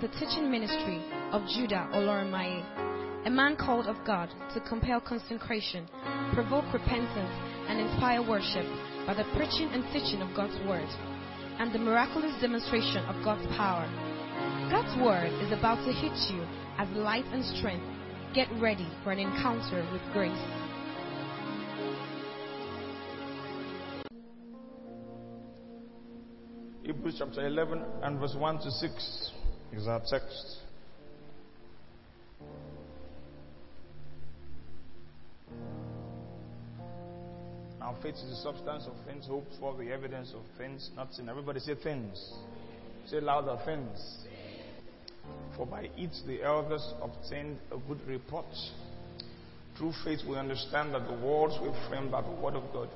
to the teaching ministry of Judah Oloramaye, a man called of God to compel consecration, provoke repentance, and inspire worship by the preaching and teaching of God's word and the miraculous demonstration of God's power. God's word is about to hit you as light and strength. Get ready for an encounter with grace. Hebrews chapter 11 and verse 1 to 6 our text. Now, faith is the substance of things hoped for, the evidence of things not seen. Everybody say things. Say louder things. For by it the elders obtained a good report. Through faith we understand that the worlds were framed by the word of God,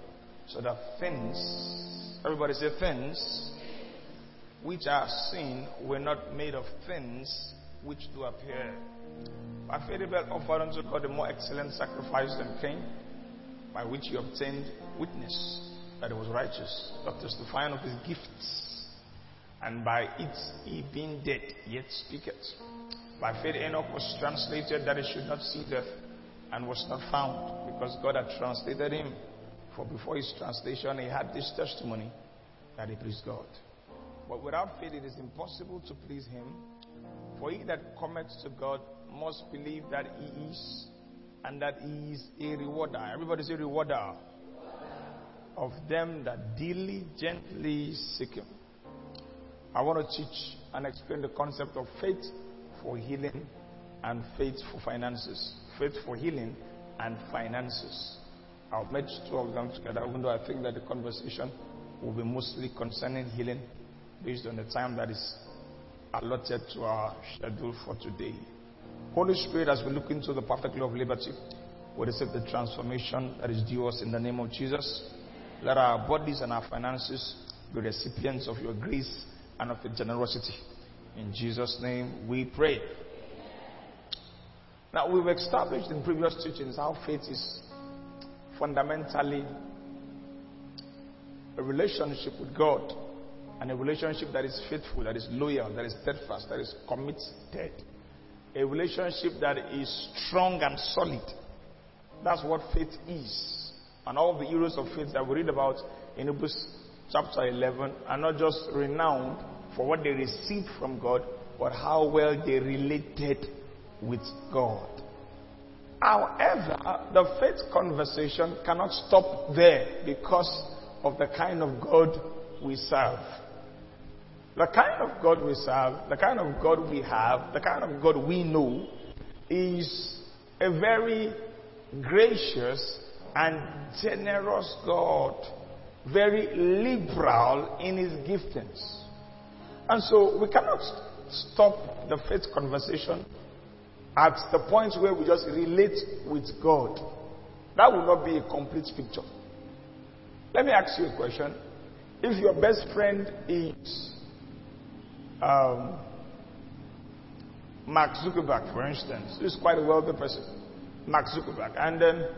so that things, everybody say things, which are seen were not made of things which do appear. By faith Abel offered unto God a more excellent sacrifice than Cain, by which he obtained witness that he was righteous, but testifying of his gifts. And by it he being dead yet speaketh. By faith Enoch was translated that he should not see death, and was not found, because God had translated him. For before his translation he had this testimony that he pleased God. But without faith it is impossible to please him. For he that cometh to God must believe that he is, and that he is a rewarder. Everybody say rewarder. Of them that diligently seek him. I want to teach and explain the concept of faith for healing and faith for finances. Faith for healing and finances. I've met two of them together, even though I think that the conversation will be mostly concerning healing based on the time that is allotted to our schedule for today. Holy Spirit, as we look into the perfect law of liberty, we receive the transformation that is due us in the name of Jesus. Let our bodies and our finances be recipients of your grace and of your generosity. In Jesus' name we pray. Now, we've established in previous teachings how faith is fundamentally a relationship with God and a relationship that is faithful, that is loyal, that is steadfast, that is committed. A relationship that is strong and solid. That's what faith is. And all the heroes of faith that we read about in Hebrews chapter 11 are not just renowned for what they received from God, but how well they related with God. However, the faith conversation cannot stop there because of the kind of God we serve. The kind of God we serve, the kind of God we have, the kind of God we know is a very gracious and generous God, very liberal in his giftings. And so we cannot stop the faith conversation at the point where we just relate with God. That will not be a complete picture. Let me ask you a question. If your best friend is um, Mark Zuckerberg, for instance, is quite a wealthy person, Mark Zuckerberg, and then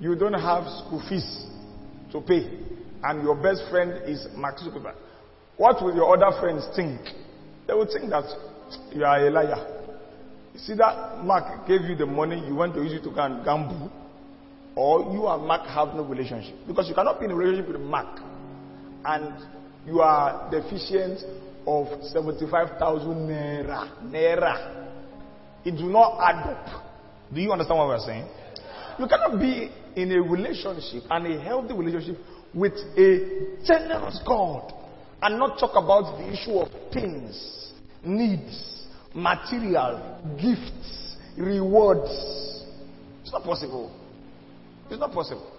you don't have school fees to pay, and your best friend is Mark Zuckerberg, what will your other friends think? They will think that you are a liar. You see that Mark gave you the money, you want to use it to go and gamble, or you and Mark have no relationship. Because you cannot be in a relationship with Mark, and you are deficient of 75,000 naira. Naira. It do not add up. Do you understand what we're saying? You cannot be in a relationship and a healthy relationship with a generous God and not talk about the issue of things, needs, material, gifts, rewards. It's not possible. It's not possible.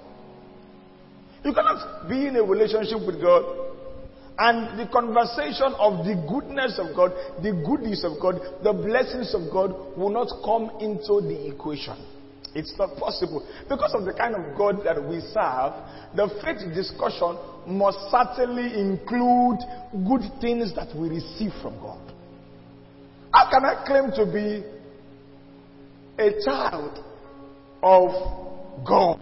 You cannot be in a relationship with God and the conversation of the goodness of God, the goodies of God, the blessings of God will not come into the equation. It's not possible. Because of the kind of God that we serve, the faith discussion must certainly include good things that we receive from God. How can I claim to be a child of God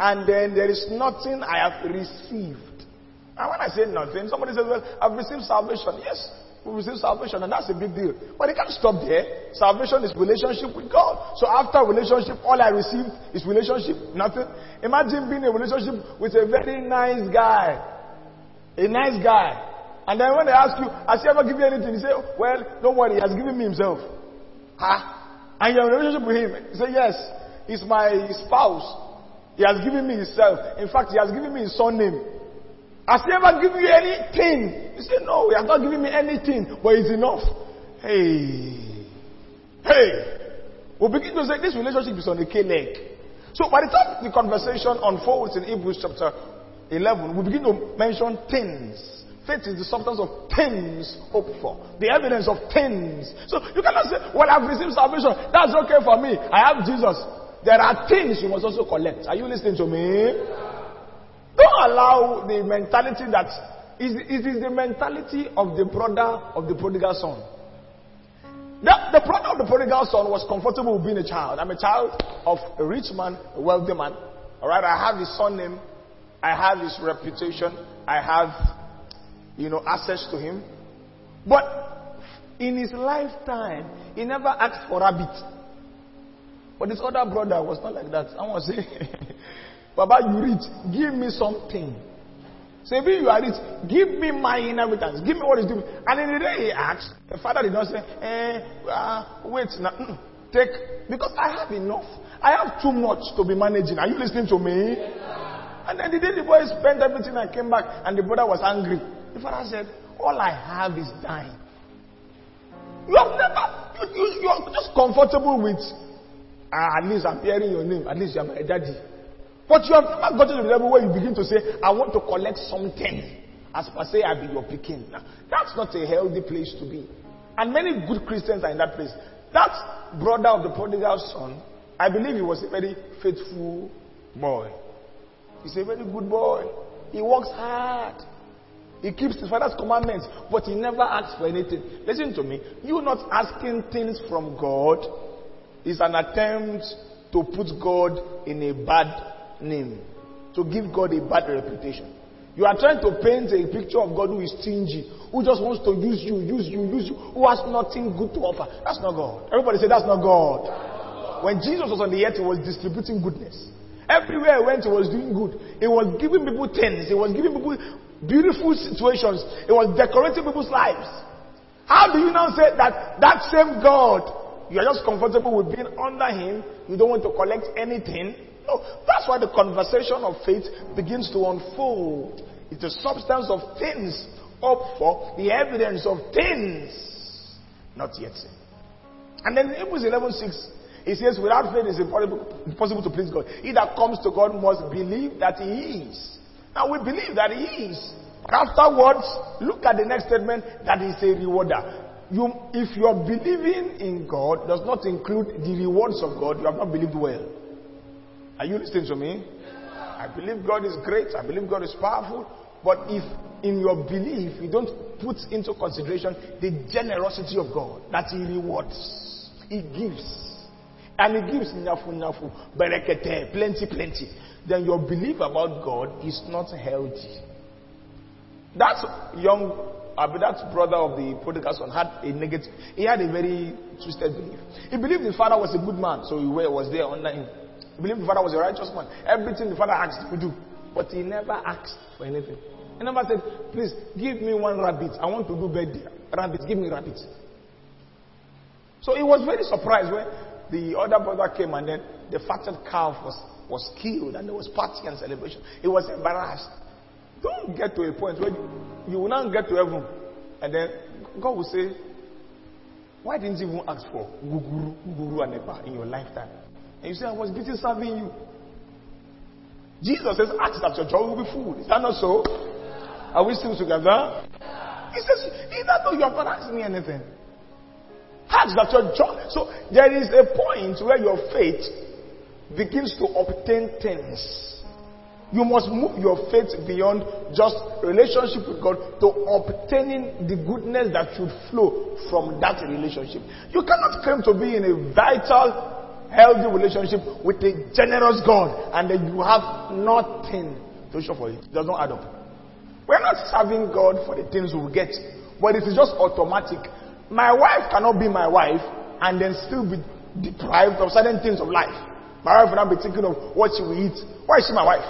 and then there is nothing I have received? And when I say nothing, somebody says, Well, I've received salvation. Yes, we receive salvation, and that's a big deal. But it can't stop there. Salvation is relationship with God. So after relationship, all I received is relationship, nothing. Imagine being in a relationship with a very nice guy. A nice guy. And then when they ask you, has he ever given you anything? You say, well, don't worry, he has given me himself. Huh? And you're in a relationship with him. You say, yes, he's my spouse. He has given me himself. In fact, he has given me his son name. Has he ever given you anything? You say, no, he has not given me anything, but it's enough. Hey. Hey. We begin to say this relationship is on a K leg. So by the time the conversation unfolds in Hebrews chapter 11, we begin to mention things. Faith is the substance of things hoped for. The evidence of things. So you cannot say, well, I've received salvation. That's okay for me. I have Jesus. There are things you must also collect. Are you listening to me? Don't allow the mentality that it is the mentality of the brother of the prodigal son. The, the brother of the prodigal son was comfortable with being a child. I'm a child of a rich man, a wealthy man. All right, I have his son name, I have his reputation, I have, you know, access to him. But in his lifetime, he never asked for a rabbit. But his other brother was not like that. I want to say, Baba, you rich. Give me something. Say, if you are rich, give me my inheritance. Give me what is due. And in the day he asked, the father did not say, eh, uh, wait, now, mm, take, because I have enough. I have too much to be managing. Are you listening to me? And then the day the boy spent everything and came back, and the brother was angry. The father said, All I have is dying. You have never, you, you, you are just comfortable with, ah, at least I'm hearing your name. At least you are my daddy. But you have never gotten to the level where you begin to say, I want to collect something. As per se, I be your picking. Now, that's not a healthy place to be. And many good Christians are in that place. That brother of the prodigal son, I believe he was a very faithful boy. He's a very good boy. He works hard. He keeps his father's commandments, but he never asks for anything. Listen to me. You not asking things from God is an attempt to put God in a bad name, to give God a bad reputation. You are trying to paint a picture of God who is stingy, who just wants to use you, use you, use you, who has nothing good to offer. That's not God. Everybody say that's not God. When Jesus was on the earth, he was distributing goodness. Everywhere he went, he was doing good. He was giving people things. He was giving people beautiful situations. He was decorating people's lives. How do you now say that that same God, you are just comfortable with being under him, you don't want to collect anything, no, that's why the conversation of faith begins to unfold. It's the substance of things up for the evidence of things not yet seen. And then Hebrews 11 6, it says, Without faith it's impossible to please God. He that comes to God must believe that He is. Now we believe that He is. Afterwards, look at the next statement that is a rewarder. You, if your believing in God does not include the rewards of God, you have not believed well. Are you listening to me? I believe God is great. I believe God is powerful. But if in your belief you don't put into consideration the generosity of God, that He rewards, He gives, and He gives nafu nafu, berekete, plenty, plenty, then your belief about God is not healthy. That young, uh, that brother of the prodigal son had a negative, he had a very twisted belief. He believed his father was a good man, so he was there him. He believed the father was a righteous man. Everything the father asked, he would do. But he never asked for anything. He never said, please give me one rabbit. I want to do birthday. Rabbit, give me rabbit. So he was very surprised when the other brother came and then the fatted calf was, was killed and there was party and celebration. He was embarrassed. Don't get to a point where you, you will not get to heaven and then God will say, why didn't you even ask for guguru, guguru and in your lifetime? And you say, I was busy serving you. Jesus says, ask that your joy will be full. Is that not so? Are we still together? He says, either though you have not asked me anything. Ask that your joy. So there is a point where your faith begins to obtain things. You must move your faith beyond just relationship with God to obtaining the goodness that should flow from that relationship. You cannot claim to be in a vital healthy relationship with a generous God and then you have nothing to show for it. It does not add up. We're not serving God for the things we get, but it is just automatic. My wife cannot be my wife and then still be deprived of certain things of life. My wife will not be thinking of what she will eat. Why is she my wife?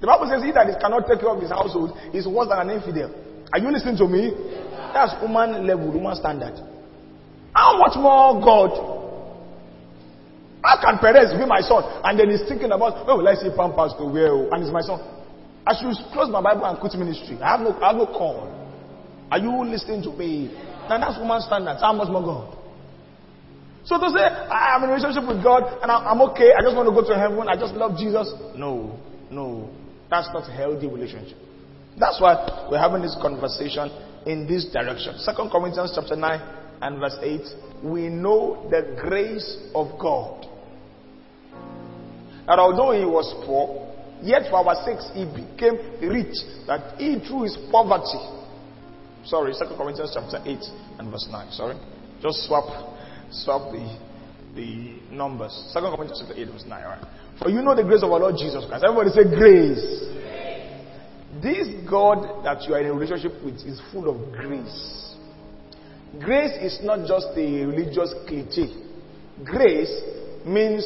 The Bible says he that cannot take care of his household is worse than an infidel. Are you listening to me? That's human level, human standard. How much more God? How can Perez be my son? And then he's thinking about, oh, will I see Pampers to wear? And he's my son. I should close my Bible and quit ministry. I have no, I have no call. Are you listening to me? Now that's human standards. How much more God? So to say, I have a relationship with God and I'm okay, I just want to go to heaven, I just love Jesus. No, no. That's not a healthy relationship. That's why we're having this conversation in this direction. Second Corinthians chapter 9 and verse 8. We know the grace of God. That although he was poor, yet for our sakes he became rich, that he through his poverty. Sorry, Second Corinthians chapter 8 and verse 9. Sorry. Just swap swap the the numbers. Second Corinthians chapter 8 verse 9. Right? For you know the grace of our Lord Jesus Christ. Everybody say grace. This God that you are in a relationship with is full of grace. Grace is not just a religious cliche. Grace means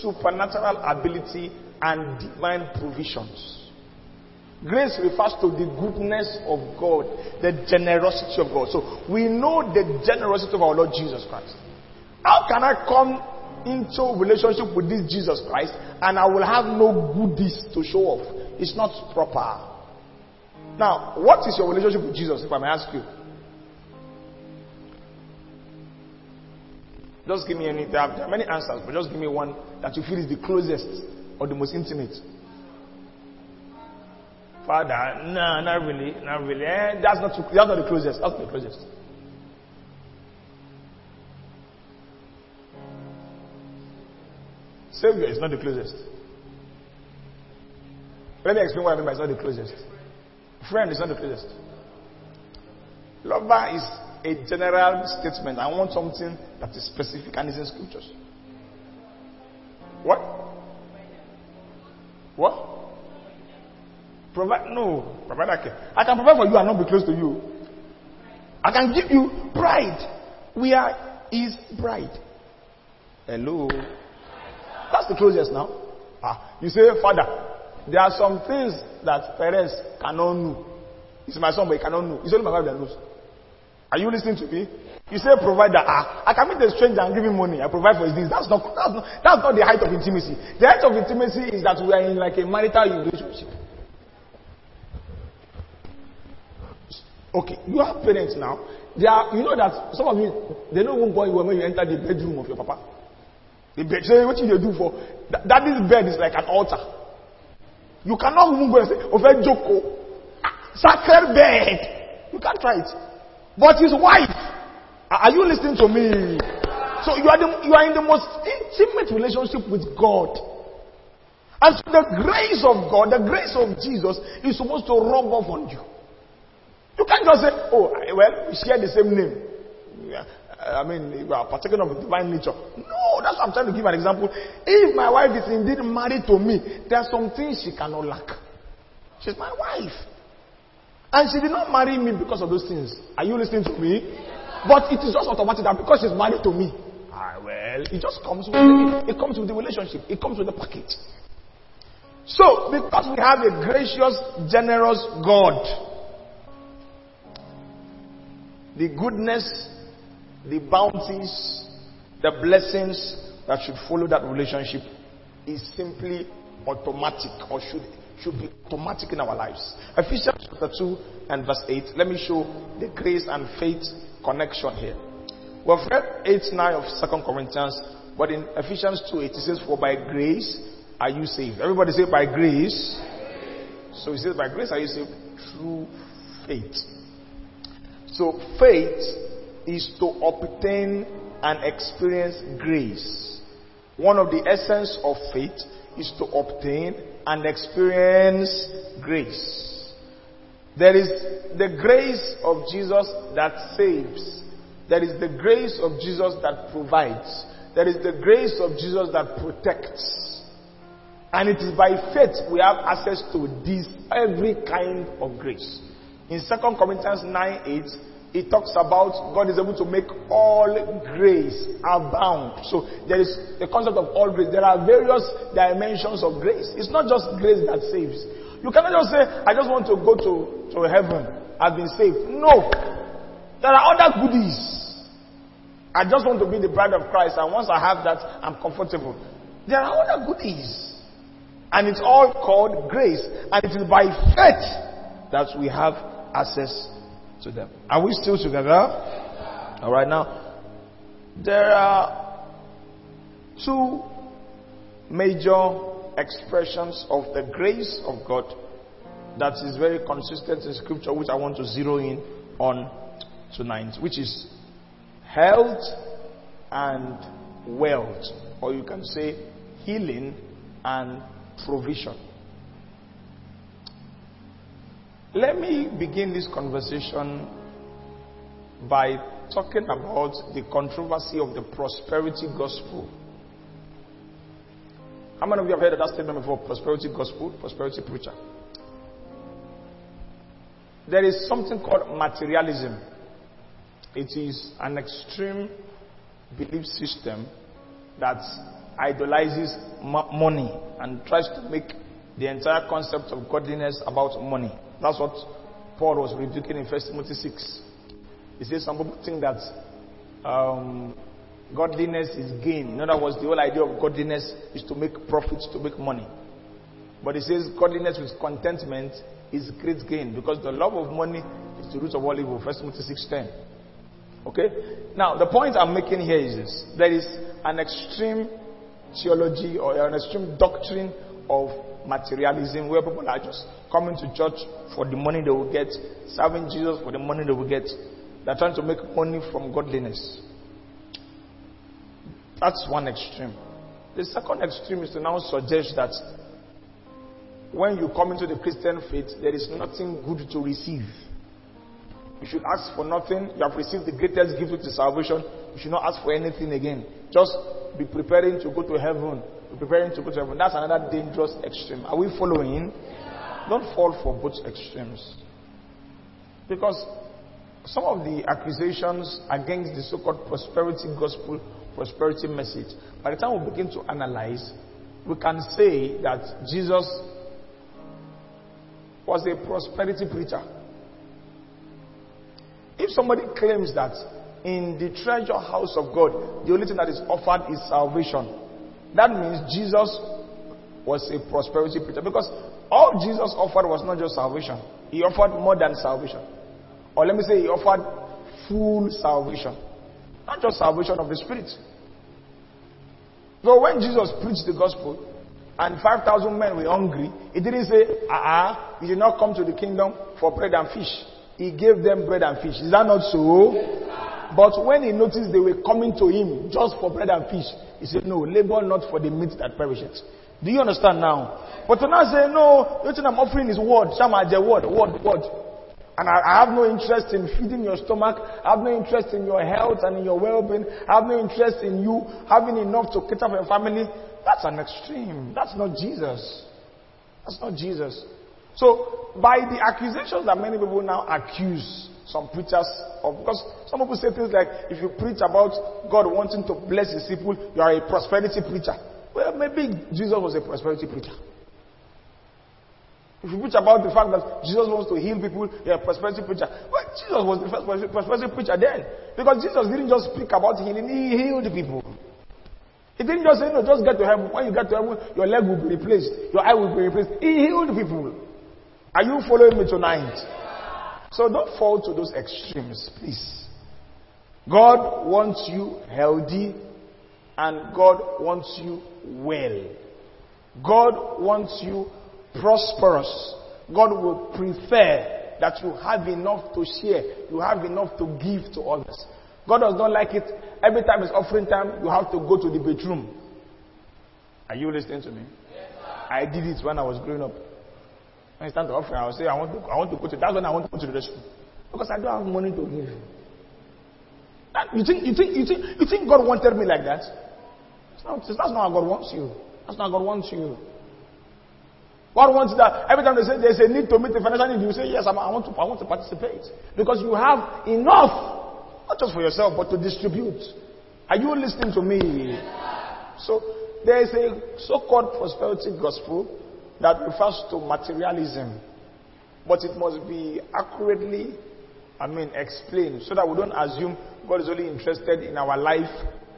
supernatural ability and divine provisions. Grace refers to the goodness of God, the generosity of God. So we know the generosity of our Lord Jesus Christ. How can I come into relationship with this Jesus Christ and I will have no goodies to show off? It's not proper. Now, what is your relationship with Jesus, if I may ask you? Just give me any. There are, many answers, but just give me one that you feel is the closest or the most intimate. Father, no, not really, not really. Eh, that's not too, that's not the closest. That's not the closest. Savior is not the closest. Let me explain what I mean by it's not the closest. Friend is not the closest. Lover is a general statement. I want something that is specific and is in scriptures. What? What? Provide no, provide I can. I can provide for you and not be close to you. I can give you pride. We are his bride. Hello. That's the closest now. Ah, you say, Father, there are some things that parents cannot know. It's my son, but he cannot know. It's only my wife that knows. Are you listening to me? You say provider. Ah, I can meet a stranger and give him money. I provide for his needs. That's not, that's not, that's not the height of intimacy. The height of intimacy is that we are in like a marital relationship. Okay, you have parents now. They are, you know that some of you, they don't even when you enter the bedroom of your papa. The bed, say, what you do for? That, this bed is like an altar. You cannot even go and say, Ofe Joko, sacred bed. You can't try it. But his wife, are you listening to me? So you are, the, you are in the most intimate relationship with God. And so the grace of God, the grace of Jesus is supposed to rub off on you. You can't just say, oh, well, we share the same name. Yeah. I mean, we are partaking of divine nature. No, that's what I'm trying to give an example. If my wife is indeed married to me, there are some things she cannot lack. She's my wife. And she did not marry me because of those things. Are you listening to me? But it is just automatic that because she's married to me, ah, well, it just comes with the, it comes with the relationship. It comes with the package. So, because we have a gracious, generous God, the goodness, the bounties, the blessings that should follow that relationship is simply automatic or should should be automatic in our lives. Ephesians chapter 2 and verse 8. Let me show the grace and faith connection here. We've read 8 9 of 2 Corinthians, but in Ephesians 2 8 it says, For by grace are you saved. Everybody say, By grace. So he says, By grace are you saved through faith. So faith is to obtain and experience grace. One of the essence of faith is to obtain and experience grace. There is the grace of Jesus that saves. There is the grace of Jesus that provides. There is the grace of Jesus that protects. And it is by faith we have access to this every kind of grace. In 2 Corinthians 9 8, it talks about God is able to make all grace abound. So there is the concept of all grace. There are various dimensions of grace. It's not just grace that saves. You cannot just say, I just want to go to, to heaven. I've been saved. No. There are other goodies. I just want to be the bride of Christ, and once I have that, I'm comfortable. There are other goodies. And it's all called grace. And it is by faith that we have access to them. Are we still together? All right, now, there are two major expressions of the grace of God that is very consistent in Scripture, which I want to zero in on tonight, which is health and wealth, or you can say healing and provision. Let me begin this conversation by talking about the controversy of the prosperity gospel. How many of you have heard of that statement before? Prosperity gospel, prosperity preacher. There is something called materialism. It is an extreme belief system that idolizes money and tries to make the entire concept of godliness about money. That's what Paul was rebuking in 1 Timothy 6. He says some people think that um, godliness is gain. In other words, the whole idea of godliness is to make profits, to make money. But he says godliness with contentment is great gain because the love of money is the root of all evil. 1 Timothy 6.10. Okay? Now, the point I'm making here is this. There is an extreme theology or an extreme doctrine of materialism where people are just coming to church for the money they will get, serving Jesus for the money they will get. They're trying to make money from godliness. That's one extreme. The second extreme is to now suggest that when you come into the Christian faith, there is nothing good to receive. You should ask for nothing. You have received the greatest gift, is salvation. You should not ask for anything again. Just be preparing to go to heaven. Be preparing to go to heaven. That's another dangerous extreme. Are we following? Don't fall for both extremes. Because some of the accusations against the so called prosperity gospel, prosperity message, by the time we begin to analyze, we can say that Jesus was a prosperity preacher. If somebody claims that in the treasure house of God, the only thing that is offered is salvation, that means Jesus was a prosperity preacher. Because all Jesus offered was not just salvation, He offered more than salvation. Or let me say, He offered full salvation, not just salvation of the Spirit. So when Jesus preached the gospel, and 5,000 men were hungry, he didn't say, ah, uh-uh, you did not come to the kingdom for bread and fish. He gave them bread and fish. Is that not so? But when he noticed they were coming to him just for bread and fish, he said, No, labor not for the meat that perishes. Do you understand now? But to now say, No, the thing I'm offering is word. Shama, the word, word, word. And I, I, have no interest in feeding your stomach. I have no interest in your health and in your well-being. I have no interest in you having enough to cater for your family. That's an extreme. That's not Jesus. That's not Jesus. So, by the accusations that many people now accuse some preachers of, because some people say things like, if you preach about God wanting to bless his people, you are a prosperity preacher. Well, maybe Jesus was a prosperity preacher. If you preach about the fact that Jesus wants to heal people, you're a prosperity preacher. Well, Jesus was the first prosperity preacher then. Because Jesus didn't just speak about healing, he healed people. He didn't just say, no, just get to heaven. When you get to heaven, your leg will be replaced, your eye will be replaced. He healed people. Are you following me tonight? So don't fall to those extremes, please. God wants you healthy and God wants you well. God wants you prosperous. God will prefer that you have enough to share, you have enough to give to others. God does not like it. Every time it's offering time, you have to go to the bedroom. Are you listening to me? Yes, I did it when I was growing up. When it's time to offer, I will say, I want to, I want to go to, that's when I want to go to the restroom. Because I don't have money to give. You think, you think, you think, you think God wanted me like that? That's not, that's not how God wants you. That's not how God wants you. God wants that every time they say there's a need to meet the financial need, you say, Yes, I, want to, I want to participate. Because you have enough, not just for yourself, but to distribute. Are you listening to me? So, there is a so called prosperity gospel that refers to materialism. But it must be accurately, I mean, explained so that we don't assume God is only interested in our life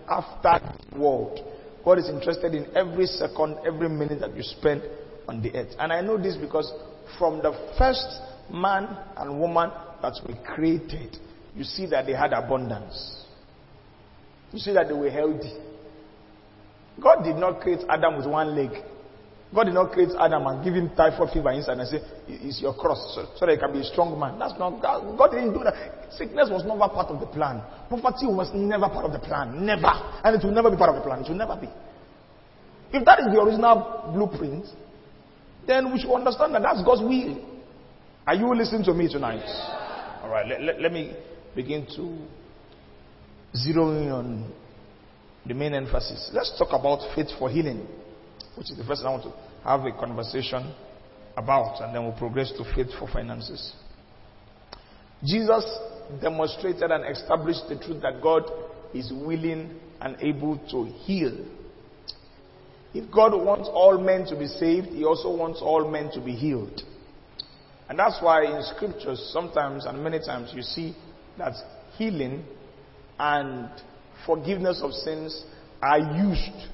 after the world. God is interested in every second, every minute that you spend on the earth. And I know this because from the first man and woman that we created, you see that they had abundance. You see that they were healthy. God did not create Adam with one leg. God did not create Adam and give him typhoid fever inside and say, It's your cross, so, so that he can be a strong man. That's not God. God didn't do that. Sickness was never part of the plan. Poverty was never part of the plan. Never. And it will never be part of the plan. It will never be. If that is the original blueprint, then we should understand that that's God's will. Are you listening to me tonight? All right, let, let, let me begin to zero in on the main emphasis. Let's talk about faith for healing, which is the first thing I want to have a conversation about, and then we'll progress to faith for finances. Jesus demonstrated and established the truth that God is willing and able to heal if God wants all men to be saved, He also wants all men to be healed. And that's why in scriptures, sometimes and many times, you see that healing and forgiveness of sins are used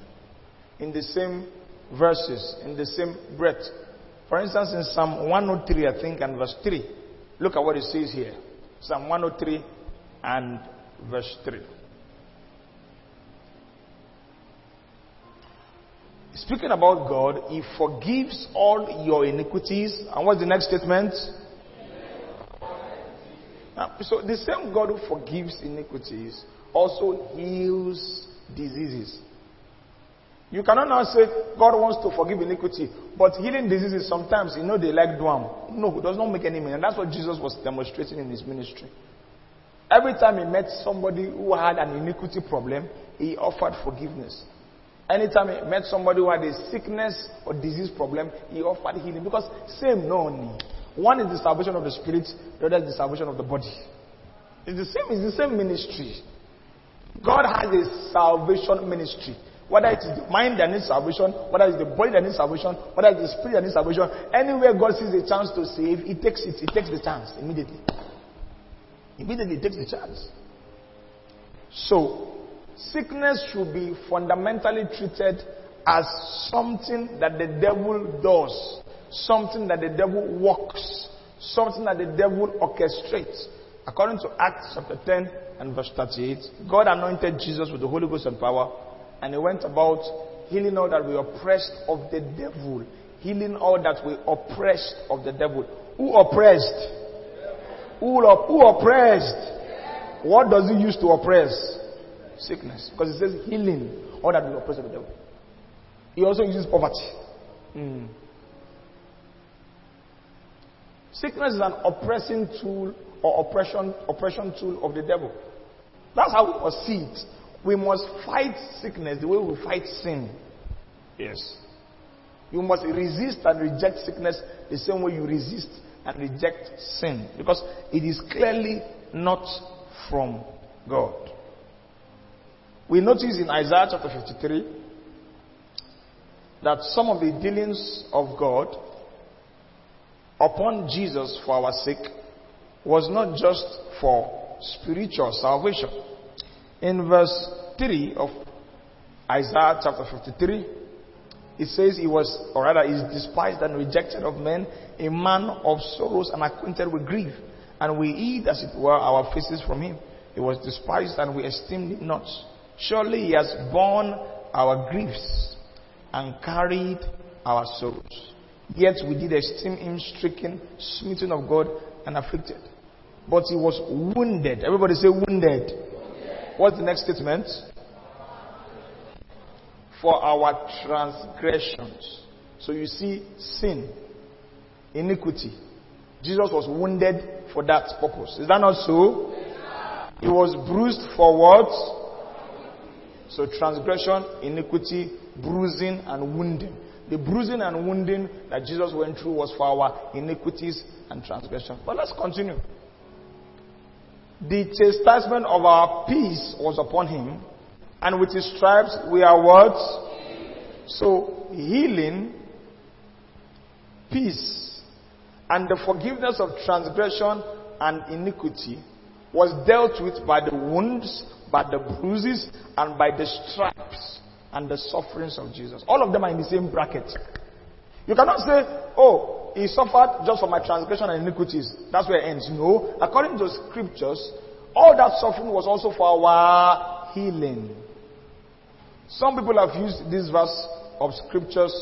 in the same verses, in the same breath. For instance, in Psalm 103, I think, and verse 3, look at what it says here. Psalm 103 and verse 3. Speaking about God, He forgives all your iniquities. And what's the next statement? So the same God who forgives iniquities also heals diseases. You cannot now say God wants to forgive iniquity, but healing diseases sometimes, you know, they like dwam. No, it does not make any meaning. And that's what Jesus was demonstrating in his ministry. Every time he met somebody who had an iniquity problem, he offered forgiveness. Anytime he met somebody who had a sickness or disease problem, he offered healing. Because same no only. One is the salvation of the spirit, the other is the salvation of the body. It's the same, it's the same ministry. God has a salvation ministry. Whether it is the mind that needs salvation, whether it's the body that needs salvation, whether it's the spirit that needs salvation, anywhere God sees a chance to save, He takes it. He takes the chance immediately. Immediately takes the chance. So, Sickness should be fundamentally treated as something that the devil does, something that the devil works, something that the devil orchestrates. According to Acts chapter 10 and verse 38, God anointed Jesus with the Holy Ghost and power, and he went about healing all that were oppressed of the devil. Healing all that were oppressed of the devil. Who oppressed? Who, who oppressed? What does he use to oppress? sickness. Because it says healing all that be oppressed of the devil. He also uses poverty. Mm. Sickness is an oppressing tool or oppression, oppression tool of the devil. That's how we see it. We must fight sickness the way we fight sin. Yes. You must resist and reject sickness the same way you resist and reject sin. Because it is clearly not from God. We notice in Isaiah chapter 53 that some of the dealings of God upon Jesus for our sake was not just for spiritual salvation. In verse 3 of Isaiah chapter 53, it says he was, or rather, is despised and rejected of men, a man of sorrows and acquainted with grief. And we hid, as it were, our faces from him. He was despised and we esteemed him not. Surely he has borne our griefs and carried our sorrows. Yet we did esteem him stricken, smitten of God, and afflicted. But he was wounded. Everybody say wounded. What's the next statement? For our transgressions. So you see, sin, iniquity. Jesus was wounded for that purpose. Is that not so? He was bruised for what? So transgression, iniquity, bruising, and wounding. The bruising and wounding that Jesus went through was for our iniquities and transgression. But let's continue. The chastisement of our peace was upon him, and with his stripes we are what? So, healing, peace, and the forgiveness of transgression and iniquity was dealt with by the wounds, by the bruises, and by the stripes and the sufferings of Jesus. All of them are in the same bracket. You cannot say, oh, he suffered just for my transgression and iniquities. That's where it ends. No. According to scriptures, all that suffering was also for our healing. Some people have used this verse of scriptures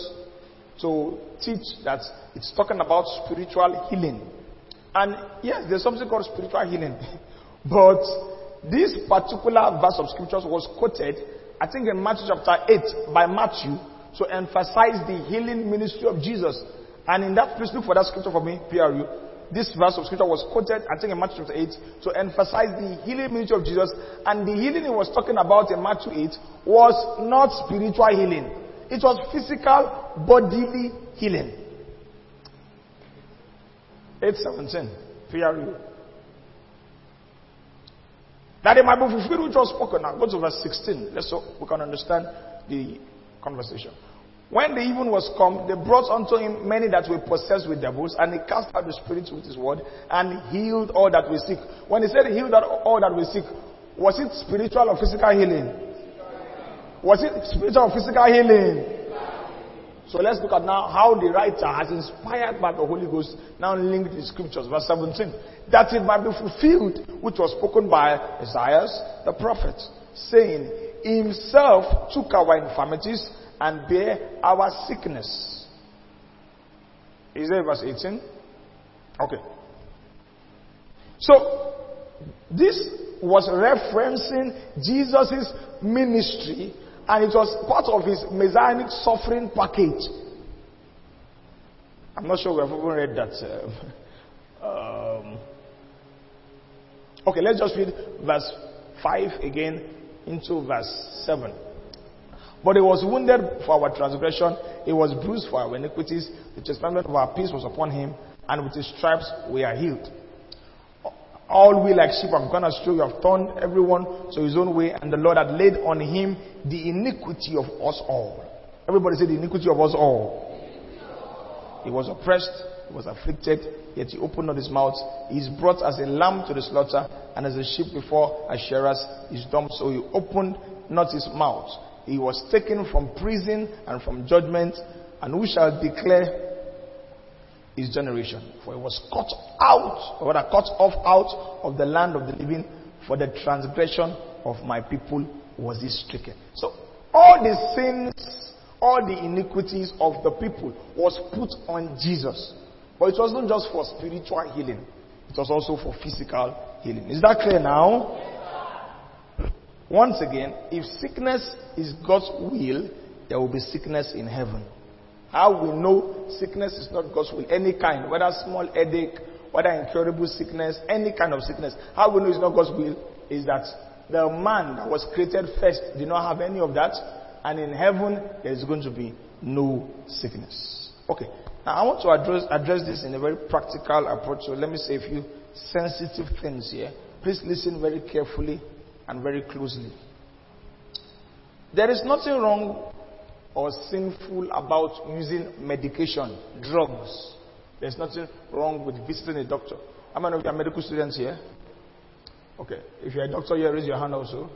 to teach that it's talking about spiritual healing. And yes, there's something called spiritual healing. but this particular verse of scriptures was quoted I think in Matthew chapter 8 by Matthew to emphasize the healing ministry of Jesus. And in that, please look for that scripture for me, PRU. This verse of scripture was quoted, I think in Matthew chapter 8, to emphasize the healing ministry of Jesus. And the healing he was talking about in Matthew 8 was not spiritual healing. It was physical, bodily healing. 817, PRU. That it might be fulfilled which was spoken. Now go to verse 16. Let's so we can understand the conversation. When the even was come, they brought unto him many that were possessed with devils, and he cast out the spirits with his word, and healed all that were sick. When he said he healed all that were sick, was it spiritual or physical healing? Was it spiritual or physical healing? So let's look at now how the writer has inspired by the Holy Ghost now linked the scriptures. Verse 17. That it might be fulfilled, which was spoken by Isaiah the prophet, saying, Himself took our infirmities and bear our sickness. Is there verse 18? Okay. So, this was referencing Jesus' ministry and it was part of his messianic suffering package. I'm not sure we have even read that. Um, okay, let's just read verse 5 again into verse 7. But he was wounded for our transgression, he was bruised for our iniquities, the chastisement of our peace was upon him, and with his stripes we are healed. All we like sheep have gone astray. We have turned everyone to his own way, and the Lord had laid on him the iniquity of us all. Everybody say the iniquity of us all. He was oppressed, he was afflicted, yet he opened not his mouth. He is brought as a lamb to the slaughter, and as a sheep before a shearers is dumb, so he opened not his mouth. He was taken from prison and from judgment, and who shall declare his generation. For he was cut out, or rather cut off out of the land of the living, for the transgression of my people was he stricken. So all the sins, all the iniquities of the people was put on Jesus. But it wasn't just for spiritual healing, it was also for physical healing. Is that clear now? Once again, if sickness is God's will, there will be sickness in heaven. How we know sickness is not God's will, any kind, whether small headache, whether incurable sickness, any kind of sickness. How we know it's not God's will is that the man that was created first did not have any of that, and in heaven there is going to be no sickness. Okay, now I want to address, address this in a very practical approach, so let me say a few sensitive things here. Please listen very carefully and very closely. There is nothing wrong or sinful about using medication, drugs. There's nothing wrong with visiting a doctor. How many of you are medical students here? Okay. If you're a doctor here, raise your hand also.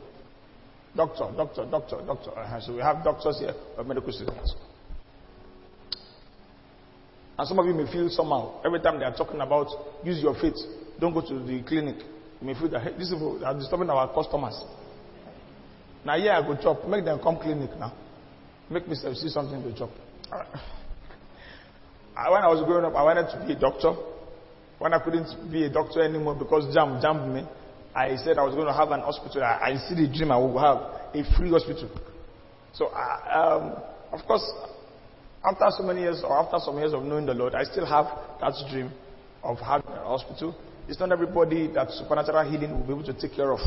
Doctor, doctor, doctor, doctor. Uh-huh. So we have doctors here, medical students. And some of you may feel somehow every time they are talking about use your faith, don't go to the clinic. You may feel that these people are disturbing our customers. Now, yeah, I go chop. Make them come clinic now. Make me see something to chop. When I was growing up, I wanted to be a doctor. When I couldn't be a doctor anymore because JAMB jammed me, I said I was going to have an hospital. I, I see the dream I will have a free hospital. So, uh, um, of course, after so many years or after some years of knowing the Lord, I still have that dream of having a hospital. It's not everybody that supernatural healing will be able to take care of.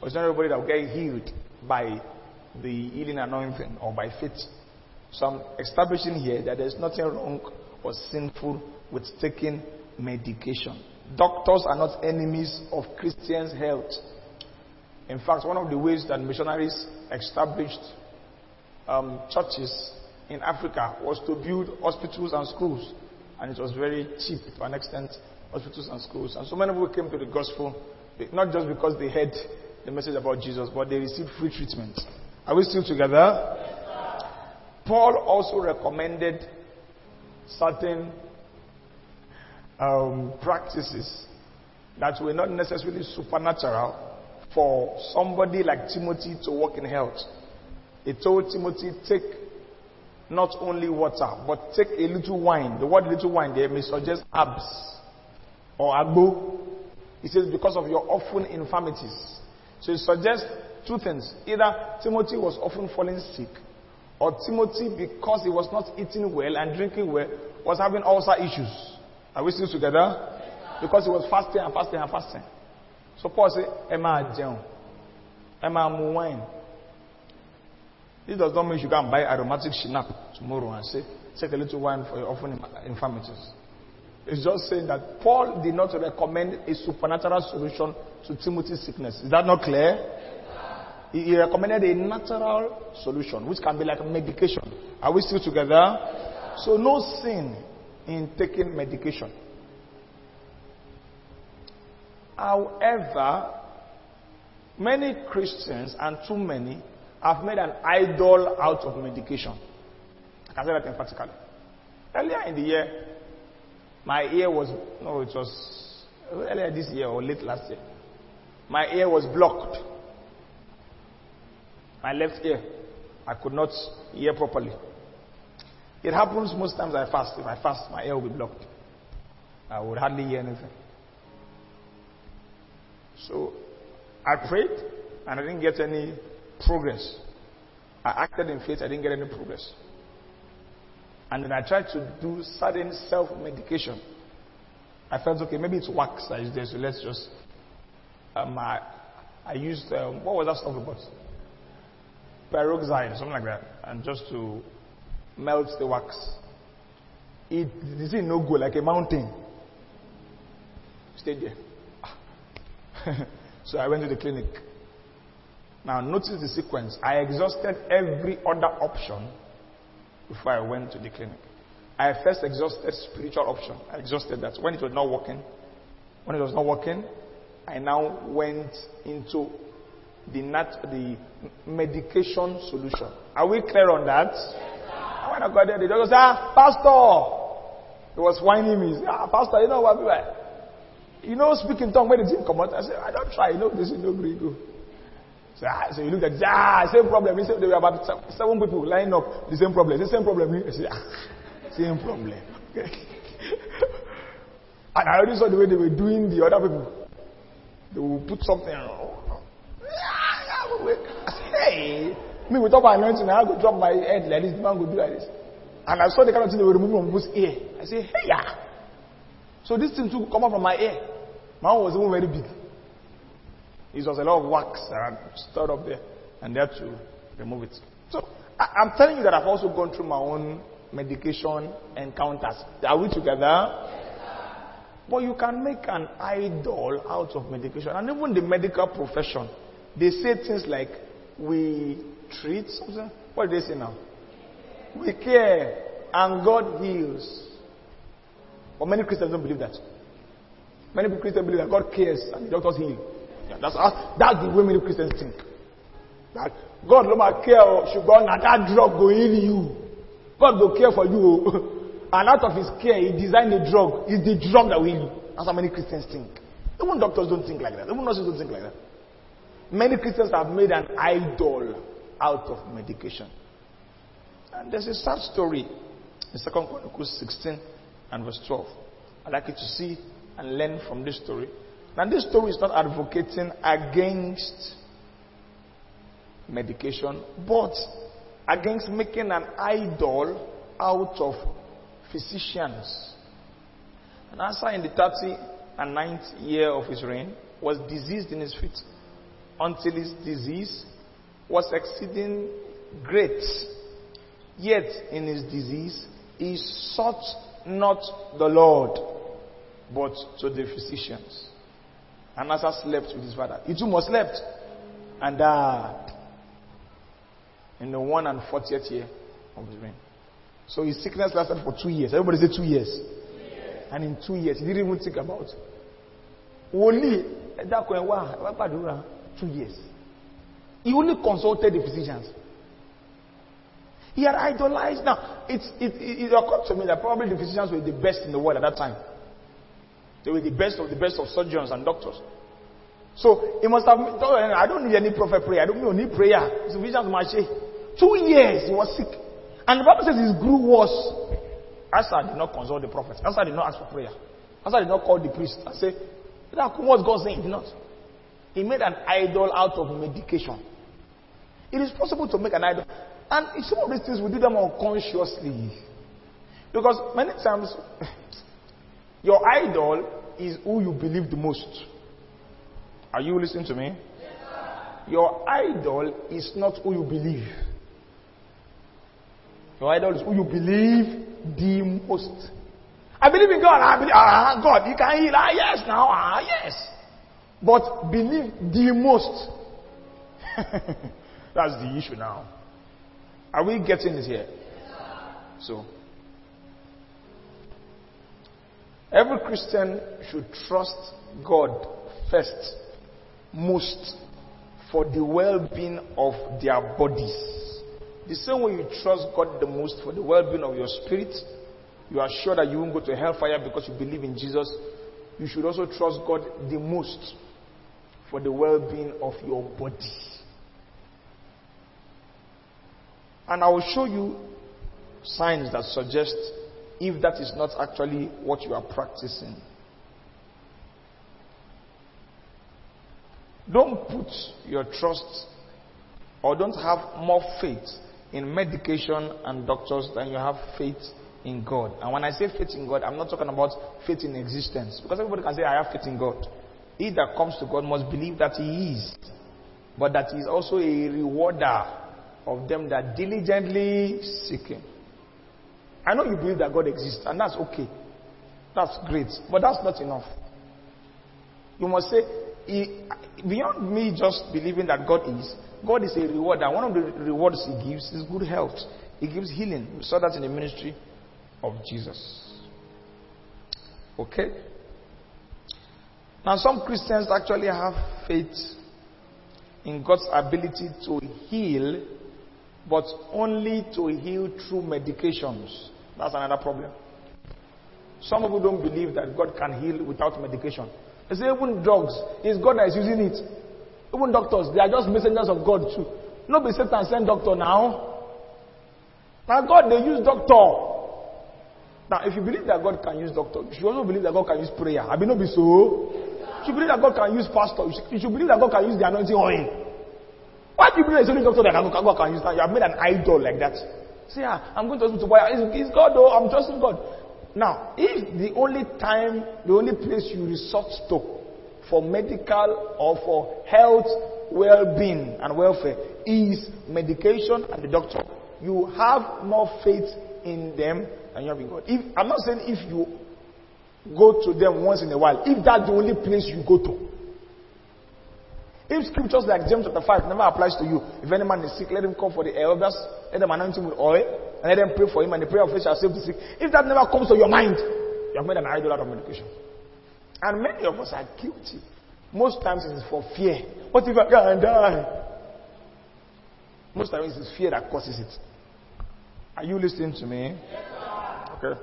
Or it's not everybody that will get healed by the healing anointing or by faith. So I'm establishing here that there's nothing wrong or sinful with taking medication. Doctors are not enemies of Christians' health. In fact, one of the ways that missionaries established um, churches in Africa was to build hospitals and schools. And it was very cheap to an extent, hospitals and schools. And so many people came to the gospel, not just because they heard the message about Jesus, but they received free treatment. Are we still together? Paul also recommended certain um, practices that were not necessarily supernatural for somebody like Timothy to walk in health. He told Timothy, take not only water, but take a little wine. The word little wine there may suggest herbs or agbo. He says, because of your often infirmities. So it suggests two things. Either Timothy was often falling sick, or Timothy, because he was not eating well and drinking well, was having ulcer issues. Are we still together? Because he was fasting and fasting and fasting. So Paul said, Emma Jeon. Emma wine. This does not mean you can buy aromatic Schnapps tomorrow and say, take a little wine for your often infirmities. It's just saying that Paul did not recommend a supernatural solution to Timothy's sickness. Is that not clear? He recommended a natural solution, which can be like medication. Are we still together? So, no sin in taking medication. However, many Christians, and too many, have made an idol out of medication. I can say that emphatically. Earlier in the year, my ear was, no, it was earlier this year or late last year. My ear was blocked. My left ear. I could not hear properly. It happens most times I fast. If I fast, my ear will be blocked. I would hardly hear anything. So I prayed and I didn't get any progress. I acted in faith, I didn't get any progress. And then I tried to do certain self medication. I felt okay, maybe it's wax that is there, so let's just. Um, I, I used, um, what was that stuff about? Peroxide, something like that, and just to melt the wax. It did no go like a mountain. Stayed there. so I went to the clinic. Now, notice the sequence. I exhausted every other option before I went to the clinic. I first exhausted spiritual option. I exhausted that. When it was not working, when it was not working, I now went into the nat- the medication solution. Are we clear on that? Yes, when I got there, the doctor said, ah, Pastor! He was whining me. Ah, Pastor, you know what? You know, speaking tongue, when did it come out? I said, I don't try. You know, this is no Greek. So, ah, so you look at, ah, same problem. He said there were about seven people lining up the same problem. The same problem. I said, ah, same problem. Okay. and I already saw the way they were doing the other people. They will put something. I said, hey, me with all my anointing, I go drop my head like this. Man go do like this. And I saw the kind of thing they were removing from people's ear. I said, hey, yeah. So this thing too come out from my ear. My one was even very big. It was a lot of wax that I stored up there, and they had to remove it. So I, am telling you that I've also gone through my own medication encounters. Are we together? but you can make an idol out of medication. And even the medical profession, they say things like, we treat something. What do they say now? We care and God heals. But many Christians don't believe that. Many Christians believe that God cares and the doctors heal. Yeah, that's, how, that's the way many Christians think. That God no matter care ṣùgbọ́n na that drug go heal you. God go care for you. and out of his care, he designed the drug. It's the drug that will heal you. That's how many Christians think. Even doctors don't think like that. Even nurses don't think like that. Many Christians have made an idol out of medication. And there's a sad story in 2 Chronicles 16 and verse 12. I'd like you to see and learn from this story. Now, this story is not advocating against medication, but against making an idol out of physicians. And Asa, in the 39th year of his reign, was diseased in his feet until his disease was exceeding great. Yet in his disease, he sought not the Lord, but to the physicians. And Asa slept with his father. He too must slept and died in the one and fortieth year of his reign. So his sickness lasted for two years. Everybody say two years. Two years. And in two years, he didn't even think about only two years. He only consulted the physicians. He had idolized. Now, it, it, it occurred to me that probably the physicians were the best in the world at that time. They were the best of the best of surgeons and doctors. So he must have told oh, I don't need any prophet prayer. I don't need any prayer. It's physicians marché. Two years he was sick. And the Bible says his grew worse. Asa did not consult the prophet. Asa did not ask for prayer. Asa did not call the priest and say, what's God saying? He did not. He made an idol out of medication. It is possible to make an idol. And some of these things we do them unconsciously. Because many times, your idol is who you believe the most. Are you listening to me? your idol is not who you believe. Your idol is who you believe the most. I believe in God. I believe, ah, God, He can heal. Ah, yes, now, ah, yes. But believe the most. That's the issue now. Are we getting this here? So, every Christian should trust God first, most, for the well being of their bodies. The same way you trust God the most for the well being of your spirit, you are sure that you won't go to hellfire because you believe in Jesus. You should also trust God the most for the well being of your body. And I will show you signs that suggest if that is not actually what you are practicing. Don't put your trust or don't have more faith in medication and doctors than you have faith in God. And when I say faith in God, I'm not talking about faith in existence. Because everybody can say, I have faith in God. He that comes to God must believe that He is, but that He is also a rewarder of them that diligently seek Him. I know you believe that God exists, and that's okay. That's great, but that's not enough. You must say, beyond me just believing that God is, God is a rewarder. One of the rewards He gives is good health. He gives healing. We saw that in the ministry of Jesus. Okay? Now, some Christians actually have faith in God's ability to heal but only to heal through medications. That's another problem. Some people don't believe that God can heal without medication. They say even drugs, it's God that is using it. Even doctors, they are just messengers of God too. No be Satan send doctor now. Now God they use doctor. Now if you believe that God can use doctor, you should also believe that God can use prayer. I mean not be so. You should believe that God can use pastor. You should believe that God can use the anointing oil. Why believe it's only doctor that can, God can use that? You have made an idol like that. Say, ah, I'm going to hospital. Why? It's, it's God though. I'm trusting God. Now, if the only time, the only place you resort to for medical or for health, well-being and welfare is medication and the doctor, you have more faith in them than you have in God. If, I'm not saying if you go to them once in a while, if that's the only place you go to, if scriptures like James chapter 5 never applies to you, if any man is sick, let him come for the elders, let them anoint him with oil, and let them pray for him, and the prayer of faith shall save the sick. If that never comes to your mind, you have made an idol out of medication. And many of us are guilty. Most times it is for fear. What if I can't die? Most times it is fear that causes it. Are you listening to me? okay.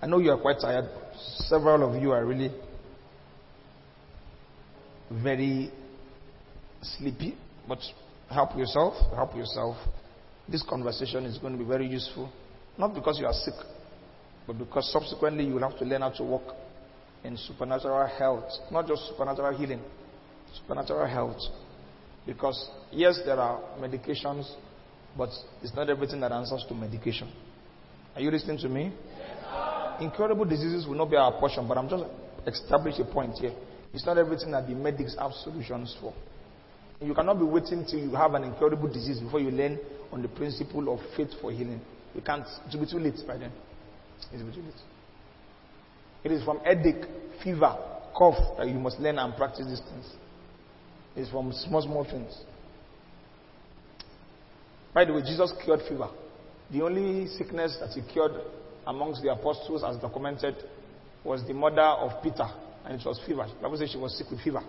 I know you are quite tired. Several of you are really very sleepy, but help yourself, help yourself. This conversation is going to be very useful. Not because you are sick, but because subsequently you will have to learn how to walk in supernatural health. Not just supernatural healing, supernatural health. Because, yes, there are medications, but it's not everything that answers to medication. Are you listening to me? Yes, Incurable diseases will not be our portion, but I'm just establishing a point here. It's not everything that the medics have solutions for. You cannot be waiting till you have an incurable disease before you learn on the principle of faith for healing. You can't. It will be too late by then. It will be too late. It is from headache, fever, cough that you must learn and practice these things. It's from small, small things. By the way, Jesus cured fever. The only sickness that he cured amongst the apostles, as documented, was the mother of Peter, and it was fever. The Bible says she was sick with fever.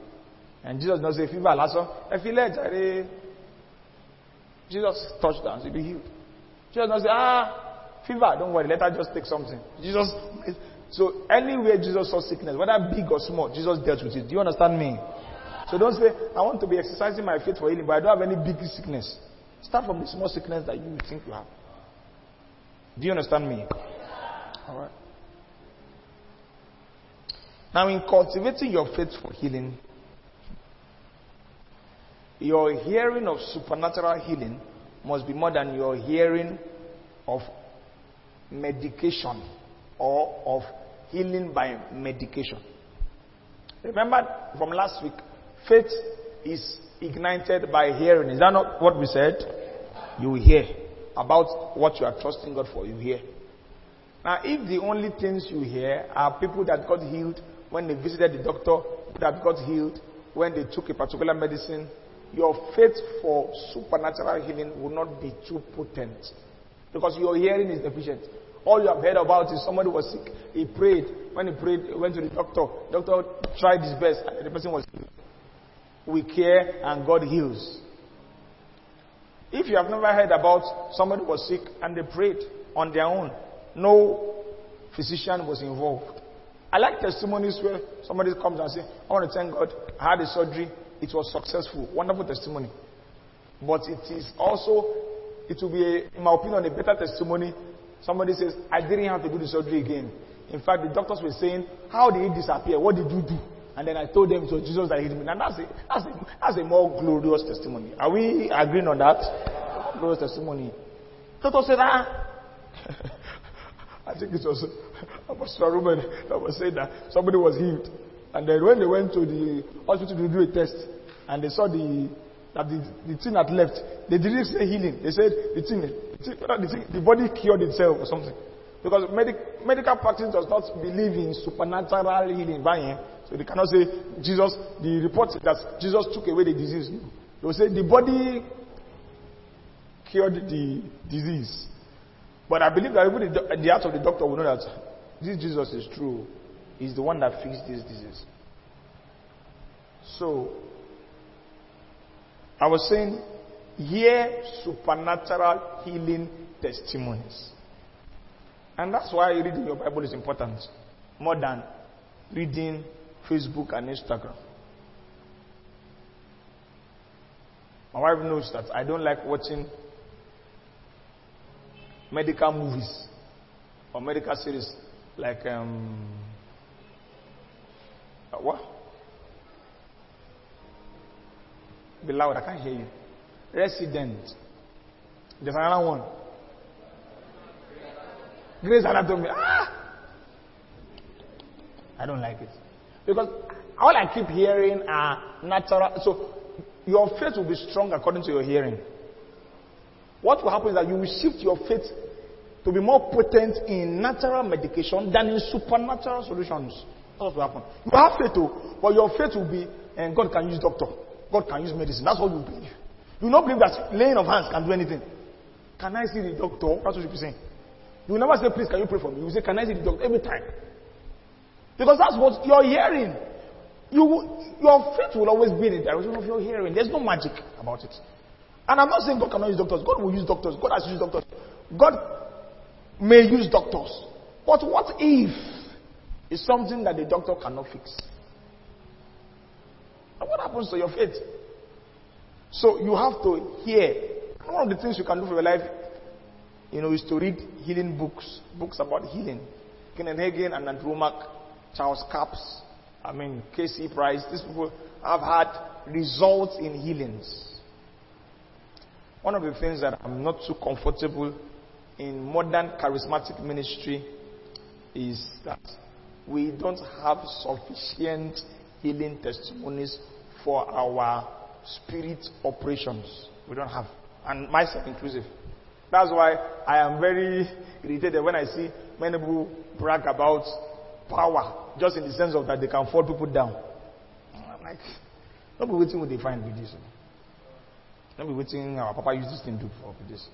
And Jesus does say, fever, lasso. If he let Jesus touched her and she be healed. Jesus does say, ah, fever, don't worry, let her just take something. Jesus, so anywhere Jesus saw sickness, whether big or small, Jesus dealt with it. Do you understand me? So don't say, I want to be exercising my faith for healing, but I don't have any big sickness. Start from the small sickness that you think you have. Do you understand me? All right. Now, in cultivating your faith for healing, your hearing of supernatural healing must be more than your hearing of medication or of healing by medication. Remember from last week, faith is ignited by hearing. Is that not what we said? You hear about what you are trusting God for. You hear. Now, if the only things you hear are people that got healed when they visited the doctor, that got healed when they took a particular medicine, your faith for supernatural healing will not be too potent because your hearing is deficient. All you have heard about is somebody was sick. He prayed. When he prayed, he went to the doctor. Doctor tried his best, and the person was healed. We care, and God heals. If you have never heard about somebody was sick and they prayed on their own, no physician was involved. I like testimonies where somebody comes and says, I want to thank God, I had a surgery, it was successful. Wonderful testimony. But it is also, it will be, a, in my opinion, a better testimony. Somebody says, I didn't have to do the surgery again. In fact, the doctors were saying, How did it disappear? What did you do? And then I told them it was Jesus that healed me. And that's a, that's a, that's a more glorious testimony. Are we agreeing on that? Glorious testimony. Doctor said, Ah. I think it was Apostle Roman that was saying that somebody was healed. And then when they went to the hospital to do a test, and they saw the that the, the thing had left, they didn't say healing. They said the thing, the, thing, the, thing, the body cured itself or something. Because medic, medical practice does not believe in supernatural healing. So they cannot say Jesus, the report that Jesus took away the disease. They will say the body cured the disease. But I believe that even the, the heart of the doctor will know that this Jesus is true. He's the one that fixed this disease. So, I was saying, hear supernatural healing testimonies. And that's why reading your Bible is important. More than reading Facebook and Instagram. My wife knows that I don't like watching medical movies or medical series like um, uh, what? Be loud, I can't hear you. Resident. There's another one. Grey's Anatomy. Ah! I don't like it. Because all I keep hearing are natural. So your faith will be strong according to your hearing. What will happen is that you will shift your faith to be more potent in natural medication than in supernatural solutions. That's what will happen. You have faith, too, but your faith will be, and God can use doctor. God can use medicine. That's what you believe. You will not believe that laying of hands can do anything. Can I see the doctor? That's what you'll be saying. You will never say, please, can you pray for me? You will say, can I see the doctor? Every time. Because that's what you're hearing. You, your faith will always be in the direction of your hearing. There's no magic about it. And I'm not saying God cannot use doctors. God will use doctors. God has used doctors. God may use doctors. But what if it's something that the doctor cannot fix? And what happens to your faith? So you have to hear. One of the things you can do for your life, you know, is to read healing books, books about healing. Kenneth Hagin and Andrew Wommack, Charles Capps, I mean, K.C. Price. These people have had results in healings. One of the things that I'm not too comfortable in modern charismatic ministry is that we don't have sufficient healing testimonies for our spirit operations. We don't have. And myself inclusive. That's why I am very irritated when I see many people brag about power, just in the sense of that they can fall people down. I'm like, not be waiting what they find with this. Not be waiting our papa used this thing to for this.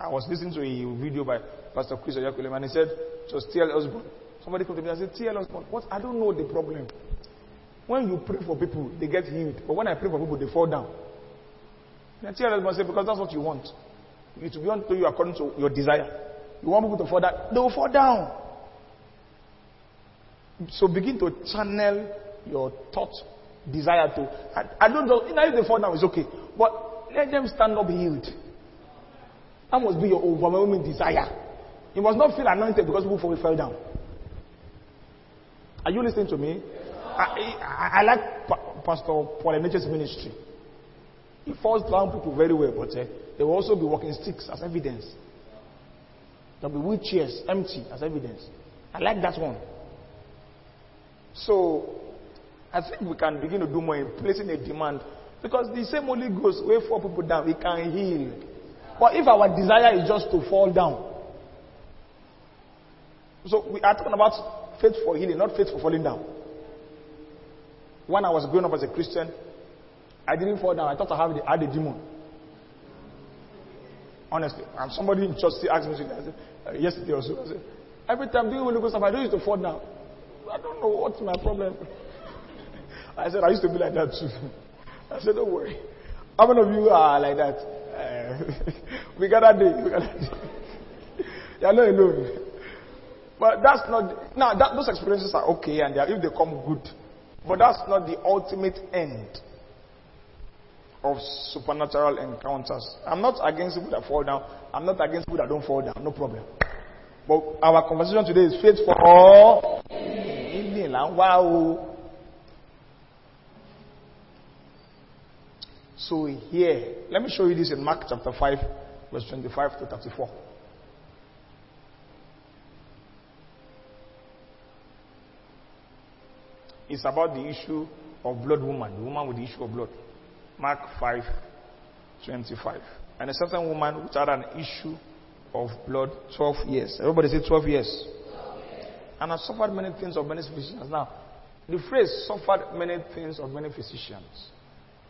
I was listening to a video by Pastor Chris Oyakhilome and he said, just T.L. Osborn. Somebody came to me and said, T.L. Osborn, what? I don't know the problem. When you pray for people, they get healed. But when I pray for people, they fall down. And T.L. Osborn said, because that's what you want. It will be unto you according to your desire. You want people to fall down, they will fall down. So begin to channel your thought, desire to. I, I don't know, if they fall down, it's okay. But let them stand up healed. That must be your overwhelming desire. You must not feel anointed because people fell down. Are you listening to me? I, I, I like pa- Pastor Paul Enenche's ministry. He falls down people very well, but uh, there will also be walking sticks as evidence. There will be wheelchairs empty as evidence. I like that one. So, I think we can begin to do more in placing a demand. Because the same Holy Ghost, way for people down, it can heal. But if our desire is just to fall down, so we are talking about faith for healing, not faith for falling down. When I was growing up as a Christian, I didn't fall down. I thought I had, had a demon. Honestly. And somebody in church asked me said, uh, yesterday or so, I said, every time doing Holy Ghost I don't used to fall down. I don't know what's my problem. I said, I used to be like that too. I said, don't worry. How many of you are like that? Uh, we got that day. We got that day. You're not alone. But that's not, now that, those experiences are okay and are, if they come good. But that's not the ultimate end of supernatural encounters. I'm not against people that fall down. I'm not against people that don't fall down. No problem. But our conversation today is faith for all. Wow. So here, let me show you this in Mark chapter 5, verse 25 to 34. It's about the issue of blood woman, the woman with the issue of blood. Mark 5, 25. And a certain woman which had an issue of blood 12 years. Everybody say 12 years. 12 years. And has suffered many things of many physicians. Now, the phrase suffered many things of many physicians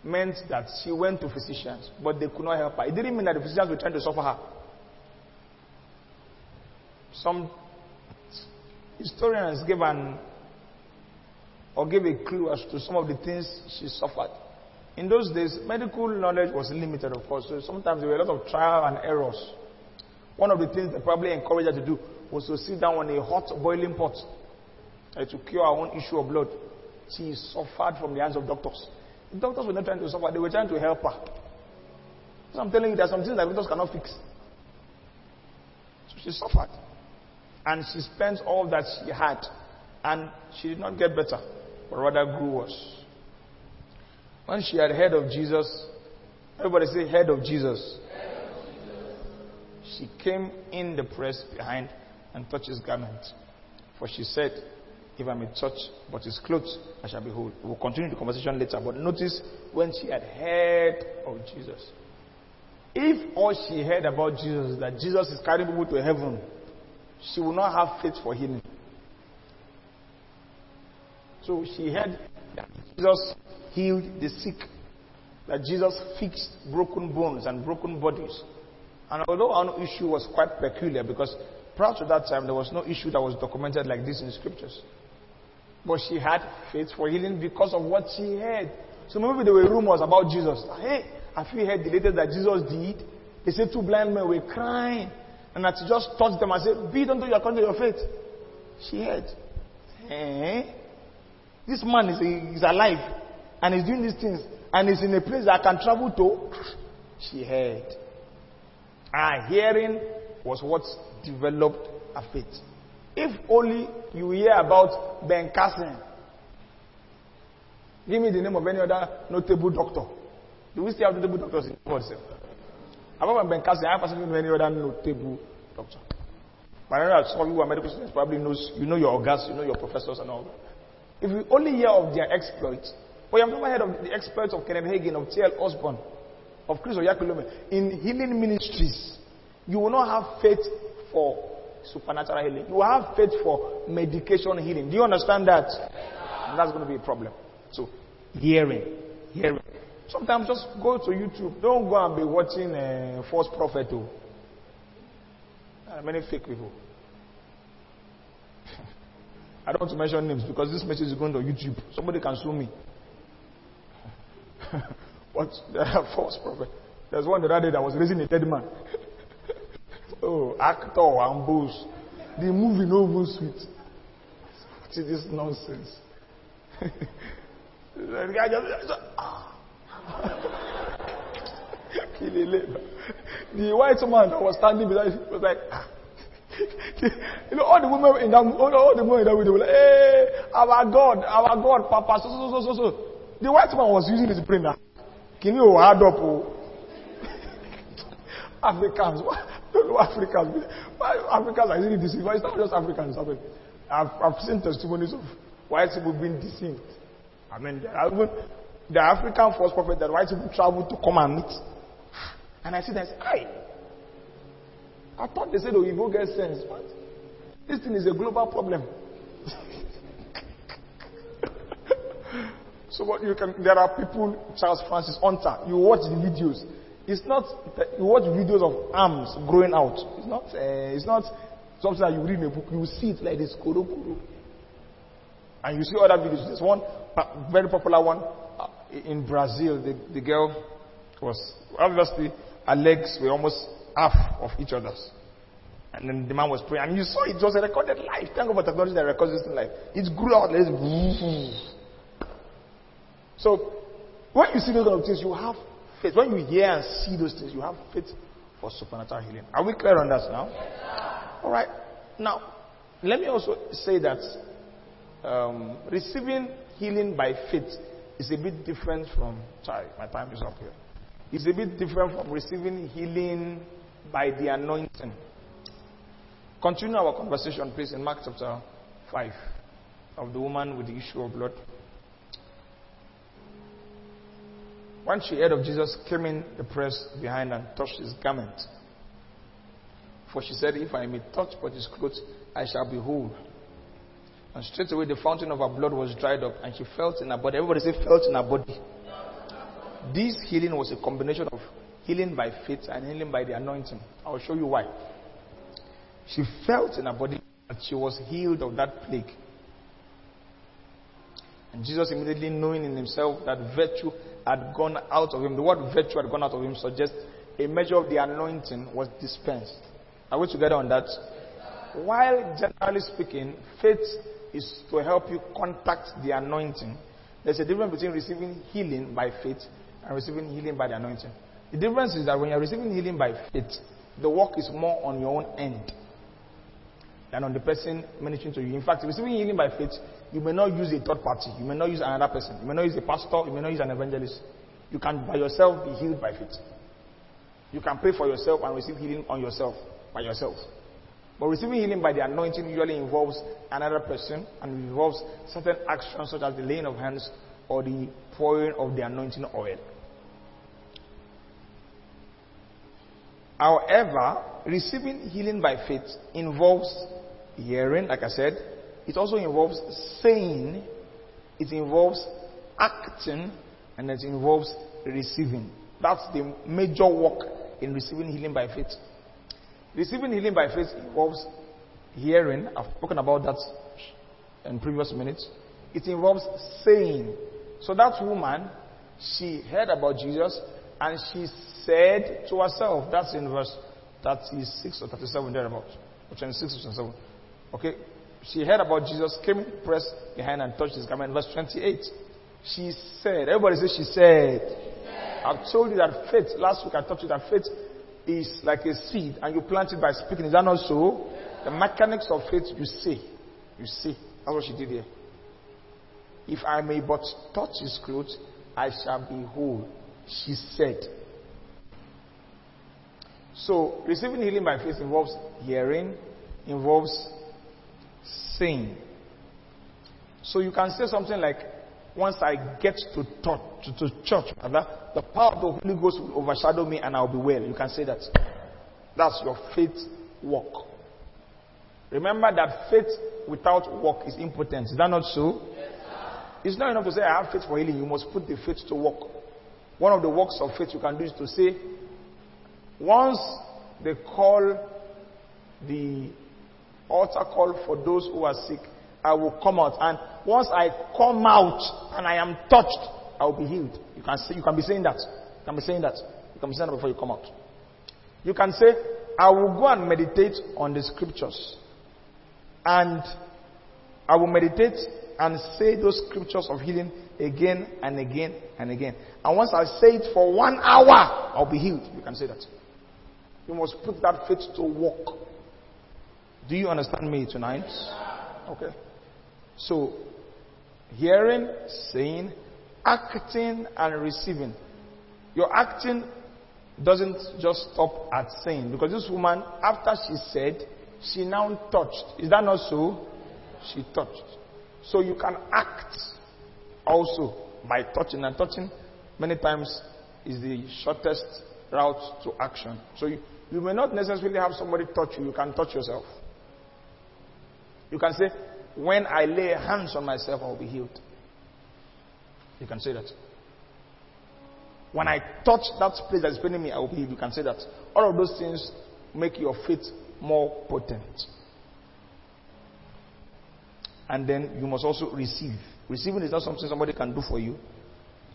meant that she went to physicians, but they could not help her. It didn't mean that the physicians were trying to suffer her. Some historians give an or give a clue as to some of the things she suffered. In those days, medical knowledge was limited, of course, so sometimes there were a lot of trial and errors. One of the things they probably encouraged her to do was to sit down on a hot boiling pot uh, to cure her own issue of blood. She suffered from the hands of doctors. The doctors were not trying to suffer, they were trying to help her. So I'm telling you, there are some things that doctors cannot fix. So she suffered. And she spent all that she had. And she did not get better, but rather grew worse. When she had heard of Jesus, everybody say, heard of Jesus. Heard of Jesus. She came in the press behind and touched his garment. For she said, if I may touch but his clothes, I shall be whole. We'll continue the conversation later. But notice when she had heard of Jesus. If all she heard about Jesus that Jesus is carrying people to heaven, she will not have faith for healing. So she heard that Jesus healed the sick, that Jesus fixed broken bones and broken bodies. And although our issue was quite peculiar because prior to that time there was no issue that was documented like this in the scriptures. But she had faith for healing because of what she heard. So maybe there were rumors about Jesus. Hey, have you heard the latest that Jesus did? They said two blind men were crying. And that he just touched them and said, Be it unto you according to your faith. She heard. Hey, this man is, is alive and he's doing these things and he's in a place that I can travel to. She heard. And hearing was what developed her faith. If only you hear about Ben Carson. Give me the name of any other notable doctor. Do we still have notable doctors in God? Apart from Ben Carson, I haven't seen any other notable doctor. But I know that some people who are medical students probably knows, you know your organs, you know your professors and all. If you only hear of their exploits, But you have never heard of the exploits of Kenneth Hagin, of T.L. Osborn, of Chris Oyakhilome. In healing ministries, you will not have faith for supernatural healing. You have faith for medication healing. Do you understand that? And that's going to be a problem. So, hearing. Hearing. Sometimes just go to YouTube. Don't go and be watching a false prophet. Too. There are many fake people. I don't want to mention names because this message is going to YouTube. Somebody can sue me. are false prophets. There's one the other day that was raising a dead man. Oh, actor and boss. The movie no even sweet. What is this nonsense? the guy just, ah. the white man that was standing beside him was like, ah. you know, all the women in that, all, all the women in that video were like, hey, our God, our God, Papa, so, so, so, so, so. The white man was using his brain. Can you add up? Africans, know Africans. Africans are really deceived? Why it's not just Africans. I've, I've seen testimonies of white people being deceived. I mean, there are even the African false prophet that white people travel to come and meet. And I see that, I, I thought they said oh, evil get sense. What? This thing is a global problem. so what you can, there are people, Charles Frances Hunter, you watch the videos. It's not, you watch videos of arms growing out. It's not, uh, it's not something that you read in a book. You see it like this, koro. And you see other videos. There's one very popular one uh, in Brazil. The, the girl was, obviously, her legs were almost half of each other's. And then the man was praying. And you saw it was a recorded life. Thank God for technology that records this in live. It grew out like this. So, when you see those kind of things, you have faith. When you hear and see those things, you have faith for supernatural healing. Are we clear on that now? All right. Now, let me also say that um, receiving healing by faith is a bit different from. Sorry, my time is up here. It's a bit different from receiving healing by the anointing. Continue our conversation, please, in Mark chapter 5 of the woman with the issue of blood. When she heard of Jesus, came in the press behind and touched his garment. For she said, If I may touch but his clothes, I shall be whole. And straightway the fountain of her blood was dried up, and she felt in her body. Everybody say, felt in her body. This healing was a combination of healing by faith and healing by the anointing. I will show you why. She felt in her body that she was healed of that plague. And Jesus, immediately knowing in himself that virtue had gone out of him, the word virtue had gone out of him suggests a measure of the anointing was dispensed. Are we together on that? While generally speaking, faith is to help you contact the anointing. There's a difference between receiving healing by faith and receiving healing by the anointing. The difference is that when you're receiving healing by faith, the work is more on your own end than on the person ministering to you. In fact, receiving healing by faith, you may not use a third party. You may not use another person. You may not use a pastor. You may not use an evangelist. You can by yourself be healed by faith. You can pray for yourself and receive healing on yourself, by yourself. But receiving healing by the anointing usually involves another person and involves certain actions such as the laying of hands or the pouring of the anointing oil. However, receiving healing by faith involves hearing, like I said. It also involves saying. It involves acting. And it involves receiving. That's the major work in receiving healing by faith. Receiving healing by faith involves hearing. I've spoken about that in previous minutes. It involves saying. So that woman, she heard about Jesus and she said to herself, that's in verse 36 or 37 thereabout, or 26 or 27. Okay, she heard about Jesus, came pressed behind and touched his garment. Verse 28. She said, everybody says she said. I've told you that faith, last week I taught you that faith is like a seed and you plant it by speaking. Is that not so? The mechanics of faith, you say. You say. That's what she did here. If I may but touch his clothes, I shall be whole. She said. So, receiving healing by faith involves hearing, involves saying. So, you can say something like, once I get to, to, to church, rather, the power of the Holy Ghost will overshadow me and I'll be well. You can say that. That's your faith walk. Remember that faith without work is impotent. Is that not so? Yes, it's not enough to say, I have faith for healing. You must put the faith to work. One of the works of faith you can do is to say, once they call the altar call for those who are sick, I will come out. And once I come out and I am touched, I will be healed. You can say, you can be saying that. You can be saying that. You can be saying that before you come out. You can say, I will go and meditate on the scriptures. And I will meditate and say those scriptures of healing again and again and again. And once I say it for one hour, I'll be healed. You can say that. You must put that faith to work. Do you understand me tonight? Okay. So, hearing, saying, acting, and receiving. Your acting doesn't just stop at saying. Because this woman, after she said, she now touched. Is that not so? She touched. So you can act also by touching. And touching, many times, is the shortest route to action. So you, you may not necessarily have somebody touch you, you can touch yourself. You can say, When I lay hands on myself, I will be healed. You can say that. When I touch that place that's paining me, I will be healed. You can say that. All of those things make your faith more potent. And then you must also receive. Receiving is not something somebody can do for you.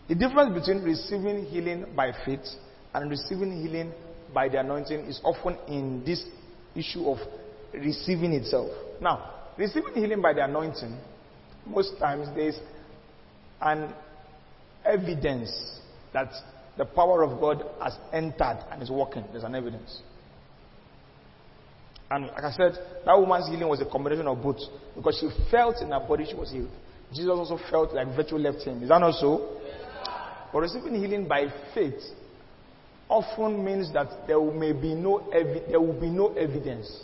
The difference between receiving healing by faith and receiving healing by the anointing is often in this issue of receiving itself. Now, receiving healing by the anointing, most times there's an evidence that the power of God has entered and is working. There's an evidence. And like I said, that woman's healing was a combination of both because she felt in her body she was healed. Jesus also felt like virtue left him. Is that not so? But receiving healing by faith often means that there may be no evi- there will be no evidence.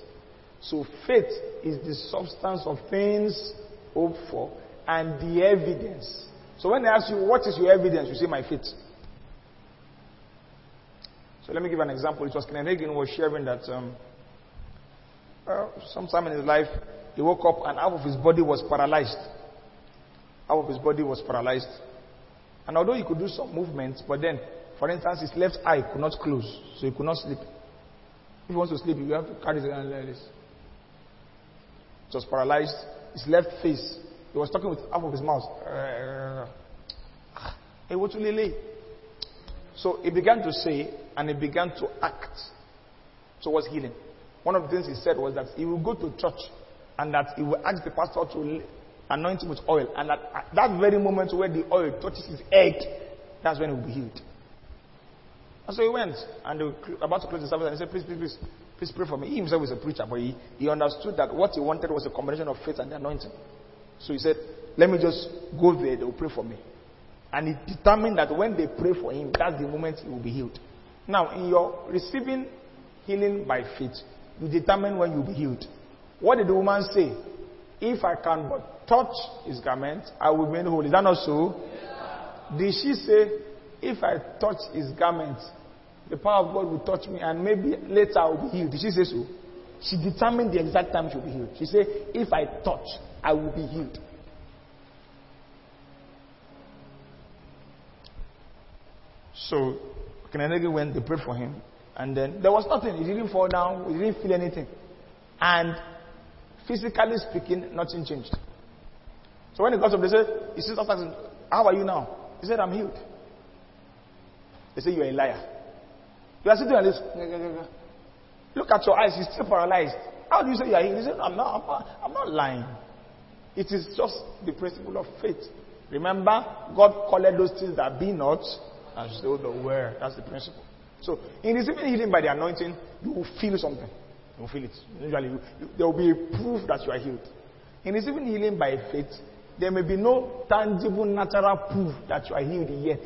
So faith is the substance of things hoped for and the evidence. So when they ask you what is your evidence, you say my faith. So let me give an example. It was Kenneth Hagin was sharing that um, uh, sometime in his life, he woke up and half of his body was paralyzed. Half of his body was paralyzed. And although he could do some movements, but then, for instance, his left eye could not close, so he could not sleep. If he wants to sleep, you have to carry his hand like this. It was paralyzed. His left face, he was talking with half of his mouth. Eh, he was literally laying. So he began to say and he began to act towards healing. One of the things he said was that he will go to church and that he will ask the pastor to anoint him with oil. And that at that very moment where the oil touches his head, that's when he will be healed. And so he went and they were about to close the service and he said, Please, please, please, please pray for me. He himself was a preacher, but he, he understood that what he wanted was a combination of faith and the anointing. So he said, Let me just go there, they will pray for me. And he determined that when they pray for him, that's the moment he will be healed. Now, in your receiving healing by faith, you determine when you'll be healed. What did the woman say? If I can but touch his garment, I will remain whole. Is that not so? Yeah. Did she say, if I touch his garment, the power of God will touch me and maybe later I will be healed? Did she say so? She determined the exact time she will be healed. She said, if I touch, I will be healed. So, Kenneth Hagin went, they prayed for him. And then there was nothing. He didn't fall down. He didn't feel anything. And physically speaking, nothing changed. So when he got up, they said, he said, how are you now? He said, I'm healed. They said, you're a liar. You are sitting like this. Look at your eyes. You're still paralyzed. How do you say you are healed? He said, I'm not, I'm not, I'm not lying. It is just the principle of faith. Remember, God called those things that be not as though they were. That's the principle. So, in receiving healing by the anointing, you will feel something. You will feel it. Usually, you, you, there will be a proof that you are healed. In receiving healing by faith, there may be no tangible, natural proof that you are healed yet.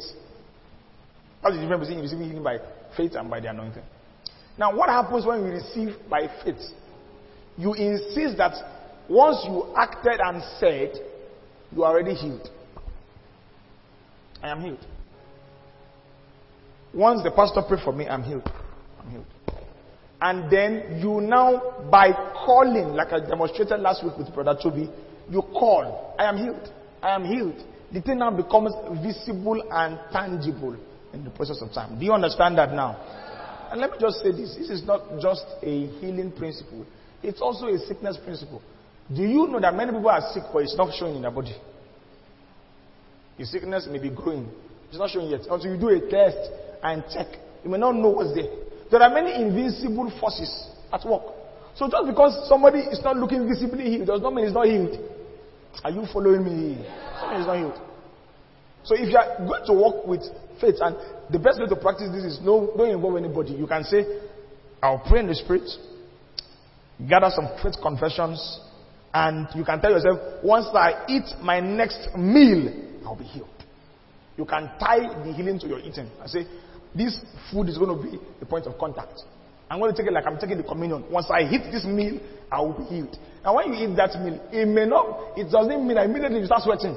That's the difference between receiving healing by faith and by the anointing. Now, what happens when you receive by faith? You insist that once you acted and said, you are already healed. I am healed. Once the pastor prayed for me, I'm healed. I'm healed. And then you now, by calling, like I demonstrated last week with Brother Toby, you call, I am healed. I am healed. The thing now becomes visible and tangible in the process of time. Do you understand that now? And let me just say this this is not just a healing principle, it's also a sickness principle. Do you know that many people are sick, but it's not showing in their body? Your sickness may be growing, it's not showing yet. Until you do a test and check, you may not know what's there. There are many invisible forces at work. So just because somebody is not looking visibly healed does not mean he's not healed. Are you following me? Somebody is not healed. So if you are going to work with faith, and the best way to practice this is no, don't involve anybody. You can say, I'll pray in the spirit, gather some faith confessions, and you can tell yourself, once I eat my next meal, I'll be healed. You can tie the healing to your eating and say, this food is going to be the point of contact. I'm going to take it like I'm taking the communion. Once I hit this meal, I will be healed. And when you eat that meal, it may not, it doesn't mean immediately you start sweating.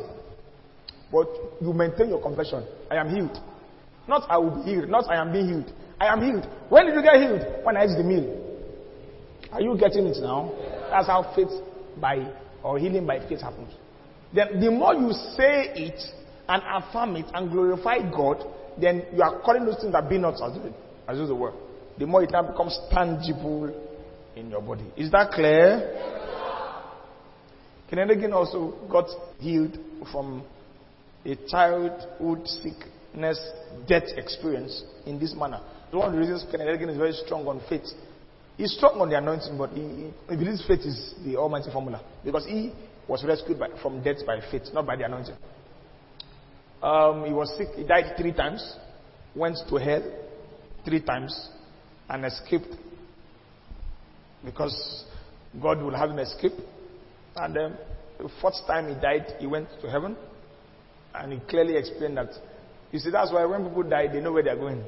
But you maintain your confession. I am healed. Not I will be healed. Not I am being healed. I am healed. When did you get healed? When I ate the meal. Are you getting it now? That's how faith by or healing by faith happens. Then the more you say it and affirm it and glorify God, then you are calling those things that be not as doing, as the word. The more it now becomes tangible in your body. Is that clear? Kenneth also got healed from a childhood sickness death experience in this manner. One of the reasons Kenneth is very strong on faith. He's strong on the anointing, but he, he believes faith is the almighty formula because he was rescued by, from death by faith, not by the anointing. Um, he was sick. He died three times, went to hell three times, and escaped because God will have him escape. And um, the fourth time he died, he went to heaven, and he clearly explained that. You see, that's why when people die, they know where they're going.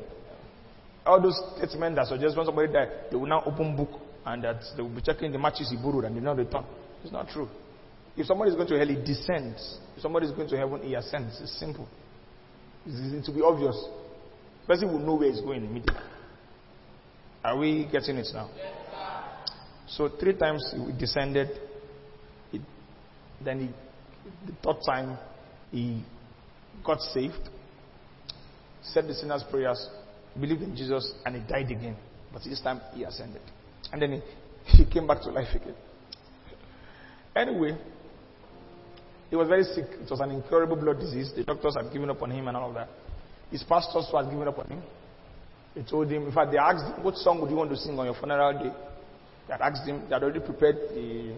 All those statements that suggest when somebody died, they will now open book and that they will be checking the matches he borrowed and they know return. It's not true. If somebody is going to hell, he descends. If somebody is going to heaven, he ascends. It's simple. It's, to be obvious. The person will know where he's going immediately. Are we getting it now? Yes, so three times he descended. He, then he, the third time he got saved, said the sinner's prayers, believed in Jesus, and he died again. But this time he ascended. And then he, he came back to life again. Anyway, he was very sick. It was an incurable blood disease. The doctors had given up on him and all of that. His pastors had given up on him. They told him, in fact, they asked him, what song would you want to sing on your funeral day? They had asked him, they had already prepared the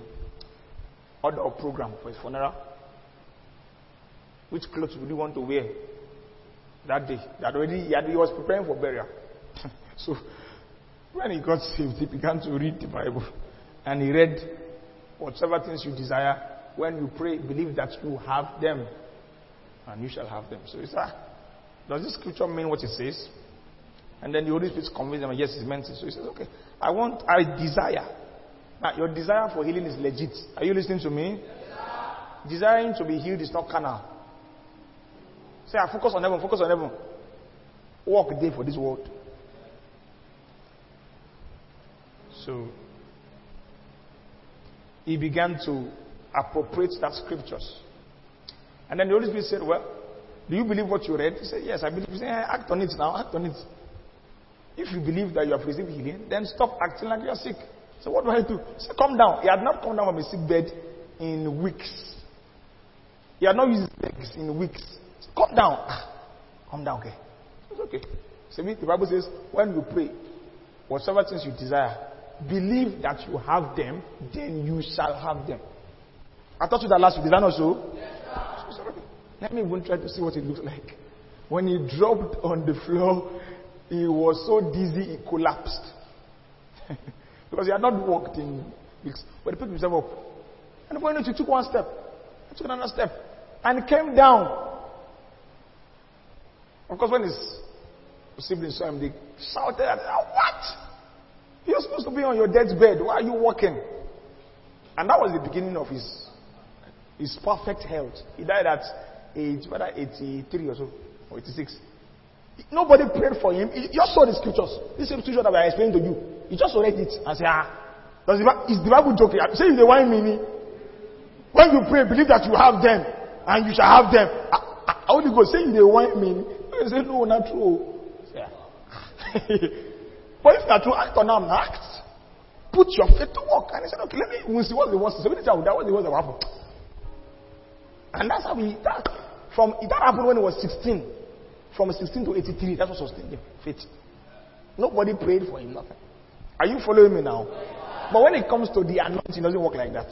order of program for his funeral. Which clothes would you want to wear that day? That already, he, had, he was preparing for burial. so, when he got saved, he began to read the Bible. And he read, whatever things you desire, when you pray, believe that you have them, and you shall have them. So it's ah, does this scripture mean what it says? And then the Holy Spirit convinces them, yes, it meant it. So he says, okay, I want, I desire. Now, your desire for healing is legit. Are you listening to me? Desiring to be healed is not carnal. Say, I focus on heaven, focus on heaven. Walk day for this world. So, he began to appropriate that scriptures. And then the Holy Spirit said, Well, do you believe what you read? He said, Yes, I believe. He said, Act on it now, act on it. If you believe that you have received healing, then stop acting like you are sick. So what do I do? He said, Come down. He had not come down from a sick bed in weeks. He had not used his legs in weeks. Come down. Ah, Come down, okay. It's okay. See, the Bible says, when you pray, whatever things you desire, believe that you have them, then you shall have them. I taught you that last week. Is that not so? Yes, so Let me even try to see what it looks like. When he dropped on the floor, he was so dizzy he collapsed. because he had not walked in weeks. But he picked himself up. And when he took one step, he took another step. And came down. Of course, when his siblings saw him, they shouted at him, What? You're supposed to be on your death's bed. Why are you walking? And that was the beginning of his his perfect health. He died at age, whether 83 or so. or 86. Nobody prayed for him. He just saw the scriptures. This same scripture that I explained to you. He just read it and said, ah, does the, is the Bible joking? Say if they want me, when you pray, believe that you have them and you shall have them. I, I, Holy Ghost say they want me. You said, no, not true. Yeah. but if not true, act on them. Act. Put your faith to work. And he said, okay, let me we'll see what the worst. So many times that was the worst that happened. And that's how he that from that happened when he was 16. From 16 to 83, that's what sustained him. Faith. Nobody prayed for him, nothing. Are you following me now? But when it comes to the anointing, it doesn't work like that.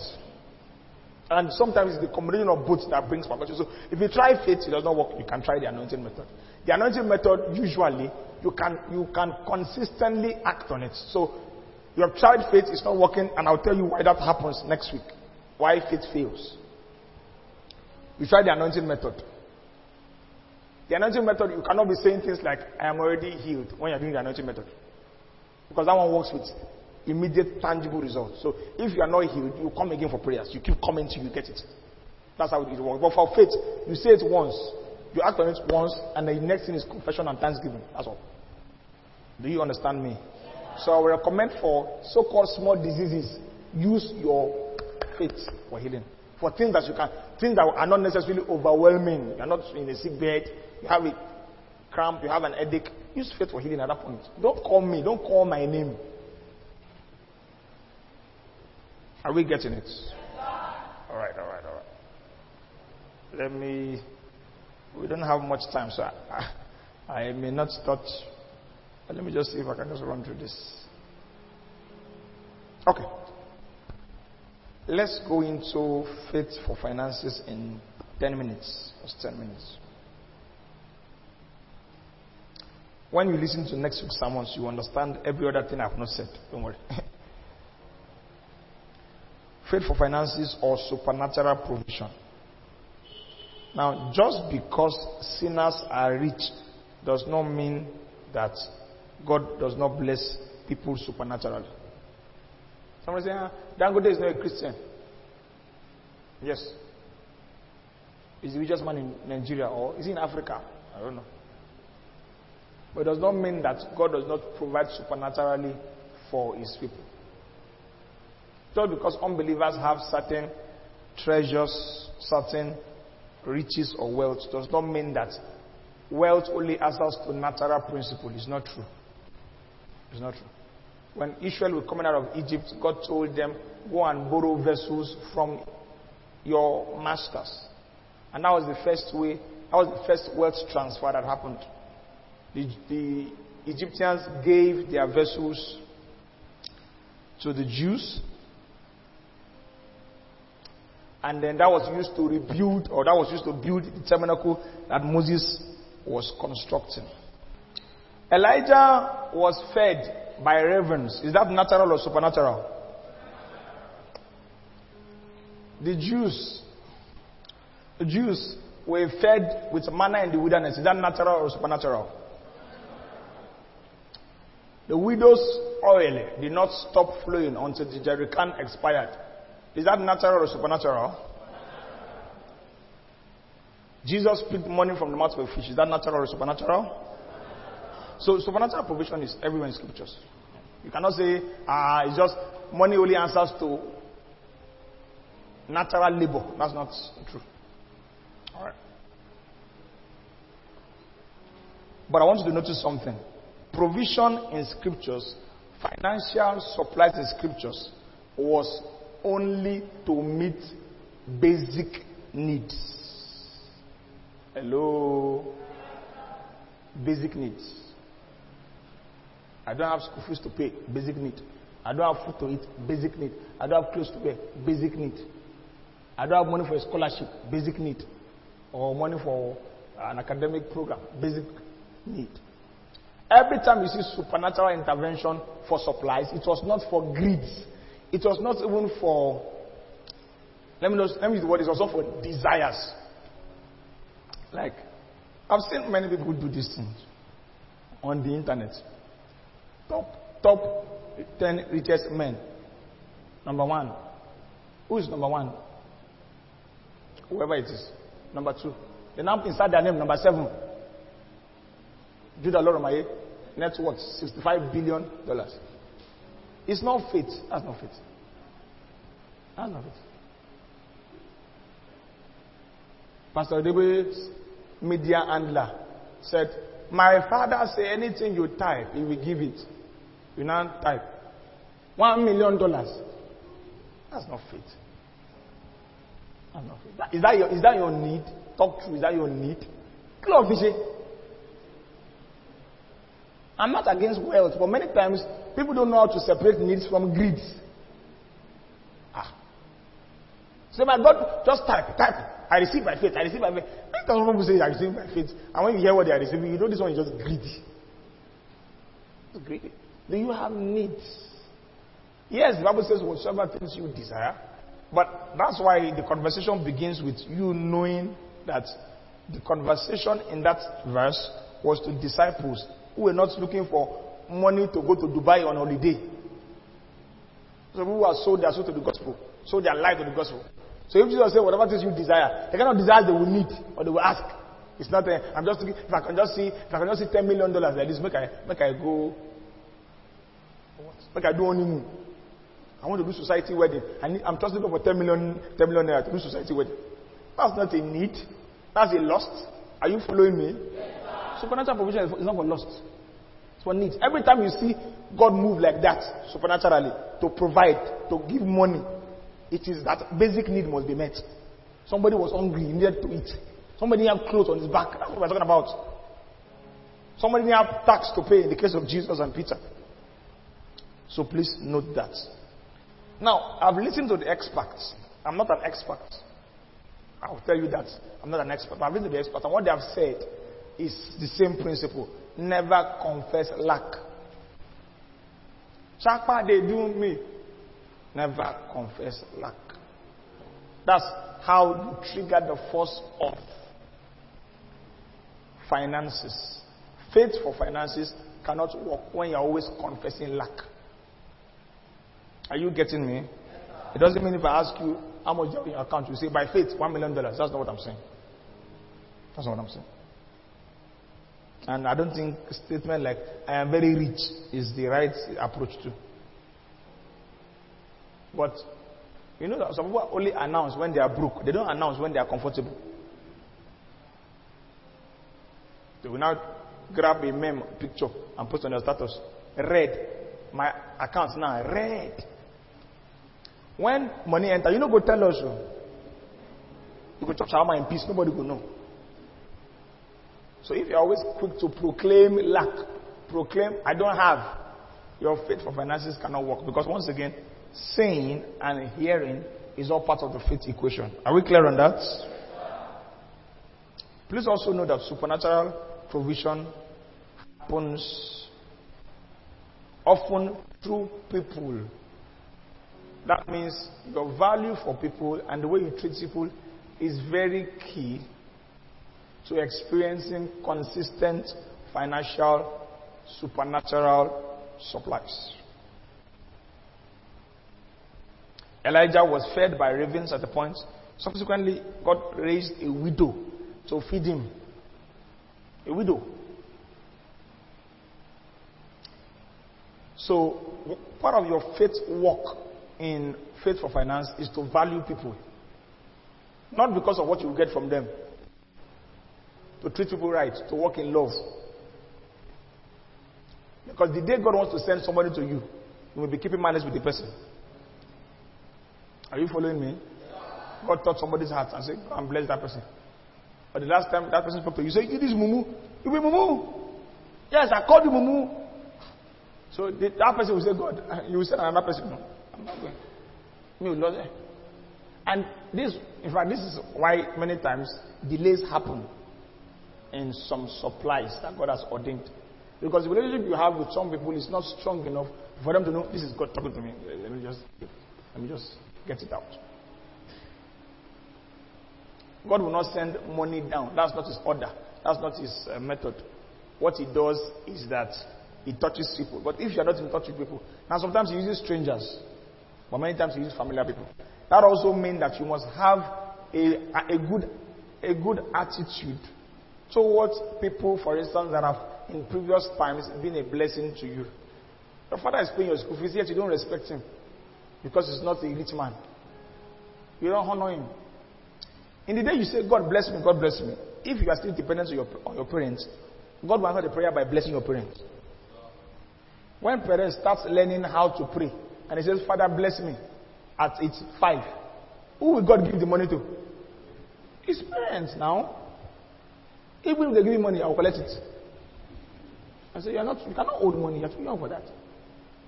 And sometimes it's the combination of both that brings perfection. So if you try faith, it does not work. You can try the anointing method. The anointing method, usually, you can, you can consistently act on it. So you have tried faith, it's not working, and I'll tell you why that happens next week. Why faith fails. You try the anointing method. The anointing method, you cannot be saying things like, I am already healed when you're doing the anointing method. Because that one works with immediate tangible results. So if you are not healed, you come again for prayers. You keep coming till you get it. That's how it works. But for faith, you say it once, you act on it once, and the next thing is confession and thanksgiving. That's all. Do you understand me? So I recommend for so-called small diseases, use your faith for healing. For things that you can, things that are not necessarily overwhelming. You're not in a sick bed, you have a cramp, you have an headache. Use faith for healing at that point. Don't call me, don't call my name. Are we getting it? All right, all right, all right. Let me. We don't have much time, so I, I may not. But let me just see if I can just run through this. Okay. Let's go into faith for finances in 10 minutes. Just 10 minutes. When you listen to next week's sermons, you understand every other thing I've not said. Don't worry. faith for finances or supernatural provision. Now, just because sinners are rich does not mean that God does not bless people supernaturally. Somebody say, ah, Dangote is not a Christian. Yes. Is the richest man in Nigeria or is he in Africa? I don't know. But it does not mean that God does not provide supernaturally for his people. Just because unbelievers have certain treasures, certain riches or wealth, does not mean that wealth only answers to natural principle. It's not true. It's not true. When Israel was coming out of Egypt, God told them, Go and borrow vessels from your masters. And that was the first way, that was the first wealth transfer that happened. The, the Egyptians gave their vessels to the Jews, and then that was used to rebuild, or that was used to build the tabernacle that Moses was constructing. Elijah was fed by ravens. Is that natural or supernatural? The Jews, the Jews were fed with manna in the wilderness. Is that natural or supernatural? The widow's oil did not stop flowing until the jerrycan expired. Is that natural or supernatural? Jesus picked money from the mouth of a fish. Is that natural or supernatural? So supernatural provision is everywhere in scriptures. You cannot say, ah, it's just money only answers to natural labor. That's not true. Alright. But I want you to notice something. Provision in scriptures, financial supplies in scriptures was only to meet basic needs. Hello? Basic needs. I don't have school fees to pay, basic need. I don't have food to eat, basic need. I don't have clothes to wear, basic need. I don't have money for a scholarship, basic need. Or money for an academic program, basic need. Every time you see supernatural intervention for supplies, it was not for greed. It was not even for, let me, know, let me use the word, it was also for desires. Like, I've seen many people do these things on the internet. Top, top 10 richest men. Number one. Who is number one? Whoever it is. Number two. The now inside their name, number seven. Judah Oloromaye, net worth $65 billion. It's not faith. That's not faith. That's not faith. Pastor Debe's media handler said, My father say anything you type, he will give it. You now type. One million dollars. That's not faith. That's not faith. Is that your, is that your need? Talk true. Is that your need? Clear I'm not against wealth, but many times people don't know how to separate needs from greed. Ah. So my God, just type, type. I receive by faith. I receive by faith. Many people say I receive by faith, and when you hear what they are receiving, you know this one is just greedy. It's greedy. Do you have needs? Yes, the Bible says whatsoever things you desire, but that's why the conversation begins with you knowing that the conversation in that verse was to disciples who were not looking for money to go to Dubai on holiday. So people who are sold their soul to the gospel, sold their life to the gospel. So if Jesus said, whatever things you desire, the kind of desires they will need or they will ask. It's not, i I'm just thinking, if I can just see, if I can just see $10 million like this, make I, make I go, make I do honeymoon. I want to do society wedding. I need, I'm trusting God for 10 million, 10 million to do society wedding. That's not a need. That's a lust. Are you following me? Supernatural provision is not for lost. It's for needs. Every time you see God move like that, supernaturally, to provide, to give money, it is that basic need must be met. Somebody was hungry, he needed to eat. Somebody had clothes on his back. That's what we're talking about. Somebody didn't have tax to pay in the case of Jesus and Peter. So please note that. Now, I've listened to the experts. I'm not an expert. I'll tell you that. I'm not an expert. I've listened to the experts, and what they have said is the same principle. Never confess lack. Chakpa, they do me. Never confess lack. That's how you trigger the force of finances. Faith for finances cannot work when you're always confessing lack. Are you getting me? It doesn't mean if I ask you how much you have in your account, you say by faith, one million dollars. That's not what I'm saying. That's not what I'm saying. And I don't think statement like I am very rich is the right approach to. But you know that some people only announce when they are broke. They don't announce when they are comfortable. They will now grab a meme picture and post on your status. Red. My account now red. When money enter, you know go tell us. Oh. You go chop shawarma in peace, nobody will know. So if you're always quick to proclaim lack, proclaim I don't have, your faith for finances cannot work. Because once again, saying and hearing is all part of the faith equation. Are we clear on that? Please also know that supernatural provision happens often through people that means your value for people and the way you treat people is very key to experiencing consistent financial, supernatural supplies. Elijah was fed by ravens at the point. Subsequently, God raised a widow to feed him. A widow. So, part of your faith walk in Faith for Finance is to value people. Not because of what you get from them. To treat people right, to walk in love. Because the day God wants to send somebody to you, you will be keeping malice with the person. Are you following me? God touched somebody's heart and said, Go and bless that person. But the last time that person spoke to you, you say, It is Mumu. You be Mumu. Yes, I called you Mumu. So the, that person will say, God, you will send another person. No. I'm not going. Me will there. And this, in fact, this is why many times delays happen in some supplies that God has ordained. Because the relationship you have with some people is not strong enough for them to know this is God talking to me. Let me just, let me just get it out. God will not send money down. That's not his order. That's not his uh, method. What he does is that he touches people. But if you are not in touch with people, now sometimes he uses strangers. But many times he uses familiar people. That also means that you must have a, a, good, a good attitude towards people, for instance, that have in previous times been a blessing to you. Your father is paying your school fees, yet you don't respect him because he's not a rich man. You don't honor him. In the day you say, God bless me, God bless me, if you are still dependent on your, on your parents, God will answer the prayer by blessing your parents. When parents start learning how to pray, and he says, Father, bless me at age five, who will God give the money to? His parents now. Even if they give you money, I will collect it. I say, you're not, you cannot hold money, you're too young for that.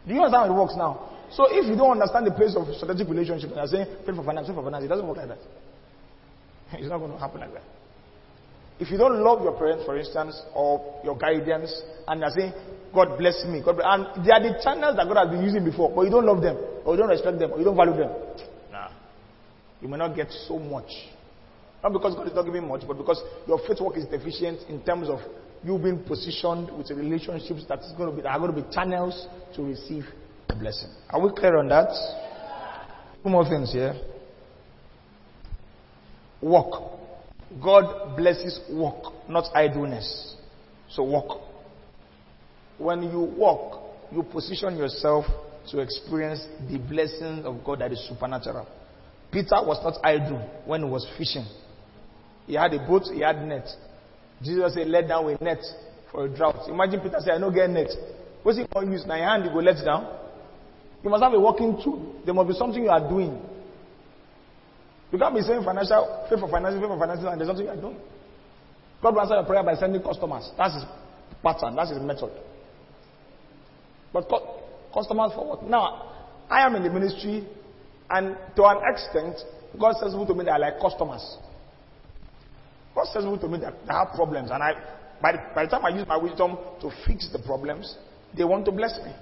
Do you understand how it works now? So if you don't understand the place of strategic relationship, and you're saying, pray for finance, pray for finance, it doesn't work like that. It's not going to happen like that. If you don't love your parents, for instance, or your guardians, and you're saying, God bless me, God bless, and they are the channels that God has been using before, but you don't love them, or you don't respect them, or you don't value them, nah, you may not get so much. Not because God is not giving much, but because your faith work is deficient in terms of you being positioned with relationships that is going to be that are going to be channels to receive the blessing. Are we clear on that? Two more things here. Work. God blesses work, not idleness. So work. When you work, you position yourself to experience the blessing of God that is supernatural. Peter was not idle when he was fishing. He had a boat, he had net. Jesus said, let down a net for a drought. Imagine Peter said, I don't get net. What's he going to use? Now your hand, you go let down. You must have a working tool. There must be something you are doing. You can't be saying financial, pay for financial, pay for financial, and there's something you are doing. God will answer your prayer by sending customers. That's his pattern. That's his method. But co- customers for what? Now, I am in the ministry, and to an extent, God says to me that I like customers. God says to me that have problems, and I, by the, by the time I use my wisdom to fix the problems, they want to bless me.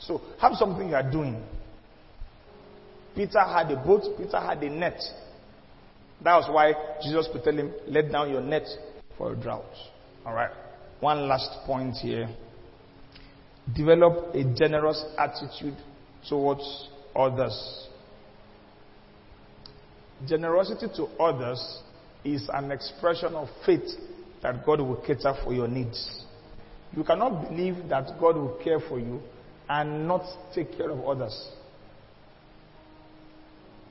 So, have something you are doing. Peter had a boat, Peter had a net. That was why Jesus could tell him, let down your net for a drought. Alright. One last point here. Develop a generous attitude towards others. Generosity to others is an expression of faith that God will cater for your needs. You cannot believe that God will care for you and not take care of others.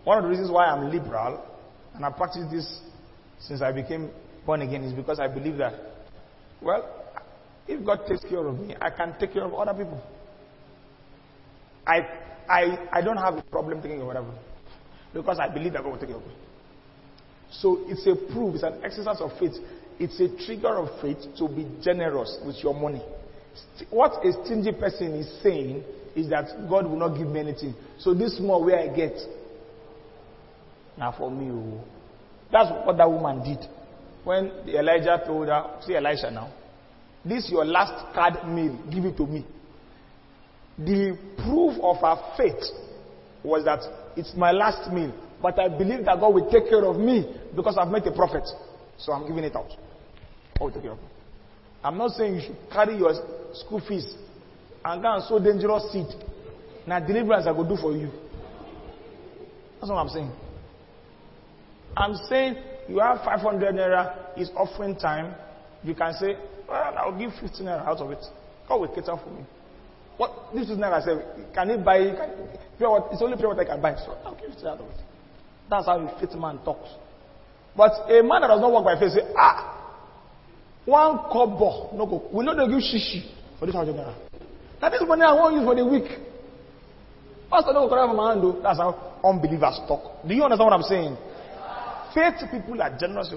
One of the reasons why I'm liberal, and I practice this since I became born again, is because I believe that, well, if God takes care of me, I can take care of other people. I, I, I don't have a problem taking care of other people because I believe that God will take care away. So it's a proof, it's an exercise of faith. It's a trigger of faith to be generous with your money. What a stingy person is saying is that God will not give me anything. So this more where I get, now for me. Oh. That's what that woman did. When Elijah told her, see Elisha now, this is your last card meal, give it to me. The proof of her faith was that it's my last meal, but I believe that God will take care of me because I've met a prophet. So I'm giving it out. God will take care of me. I'm not saying you should carry your school fees and go and sow dangerous seed. Now deliverance I will do for you. That's what I'm saying. I'm saying you have 500 naira, it's offering time. You can say, well, I'll give 15 naira out of it. God will cater for me. What this is naira I said, can he buy? Can, pure water, it's only pure water I can buy. So I'll give 15 out of. That's how a fit man talks. But a man that does not work by faith say, ah, one kobo, no go. We know they give shishi for this hundred naira. Now this money I want use for the week. Pastor don't correct my hand. That's how unbelievers talk. Do you understand what I'm saying? Faith people are generous.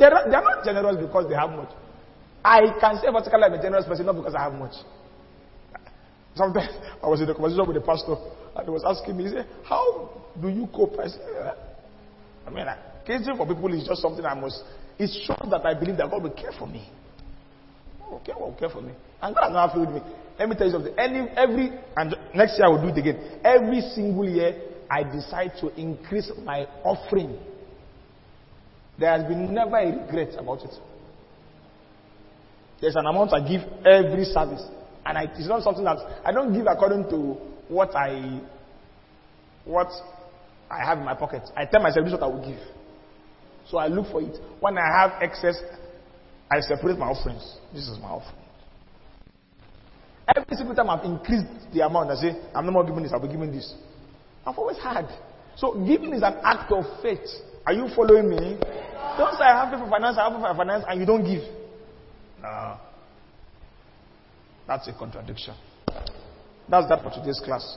They're not, they're not generous because they have much. I can say vertically I'm a generous person not because I have much. Sometimes I was in a conversation with the pastor and he was asking me, he said, How do you cope? I said, uh, I mean, uh, catering for people is just something I must. It shows that I believe that God will care for me. Oh, okay, will care for me. And God has not failed me. Let me tell you something. Any, every, and next year I will do it again. Every single year, I decide to increase my offering. There has been never a regret about it. There's an amount I give every service. And I, it's not something that I don't give according to what I what I have in my pocket. I tell myself this is what I will give. So I look for it. When I have excess, I separate my offerings. This is my offering. Every single time I've increased the amount, I say, I'm no more giving this, I'll be giving this. I've always had. So giving is an act of faith. Are you following me? Don't say I have faith for finance, I have faith for finance, and you don't give. No. That's a contradiction. That's that for today's class.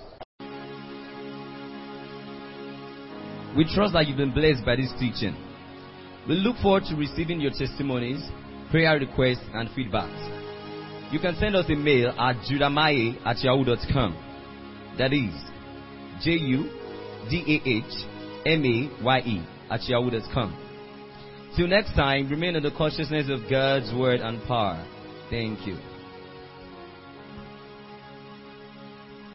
We trust that you've been blessed by this teaching. We look forward to receiving your testimonies, prayer requests, and feedbacks. You can send us a mail at judahmaye at yahoo.com. That is J U D A H M A Y E at yahoo.com. Till next time, remain in the consciousness of God's word and power. Thank you.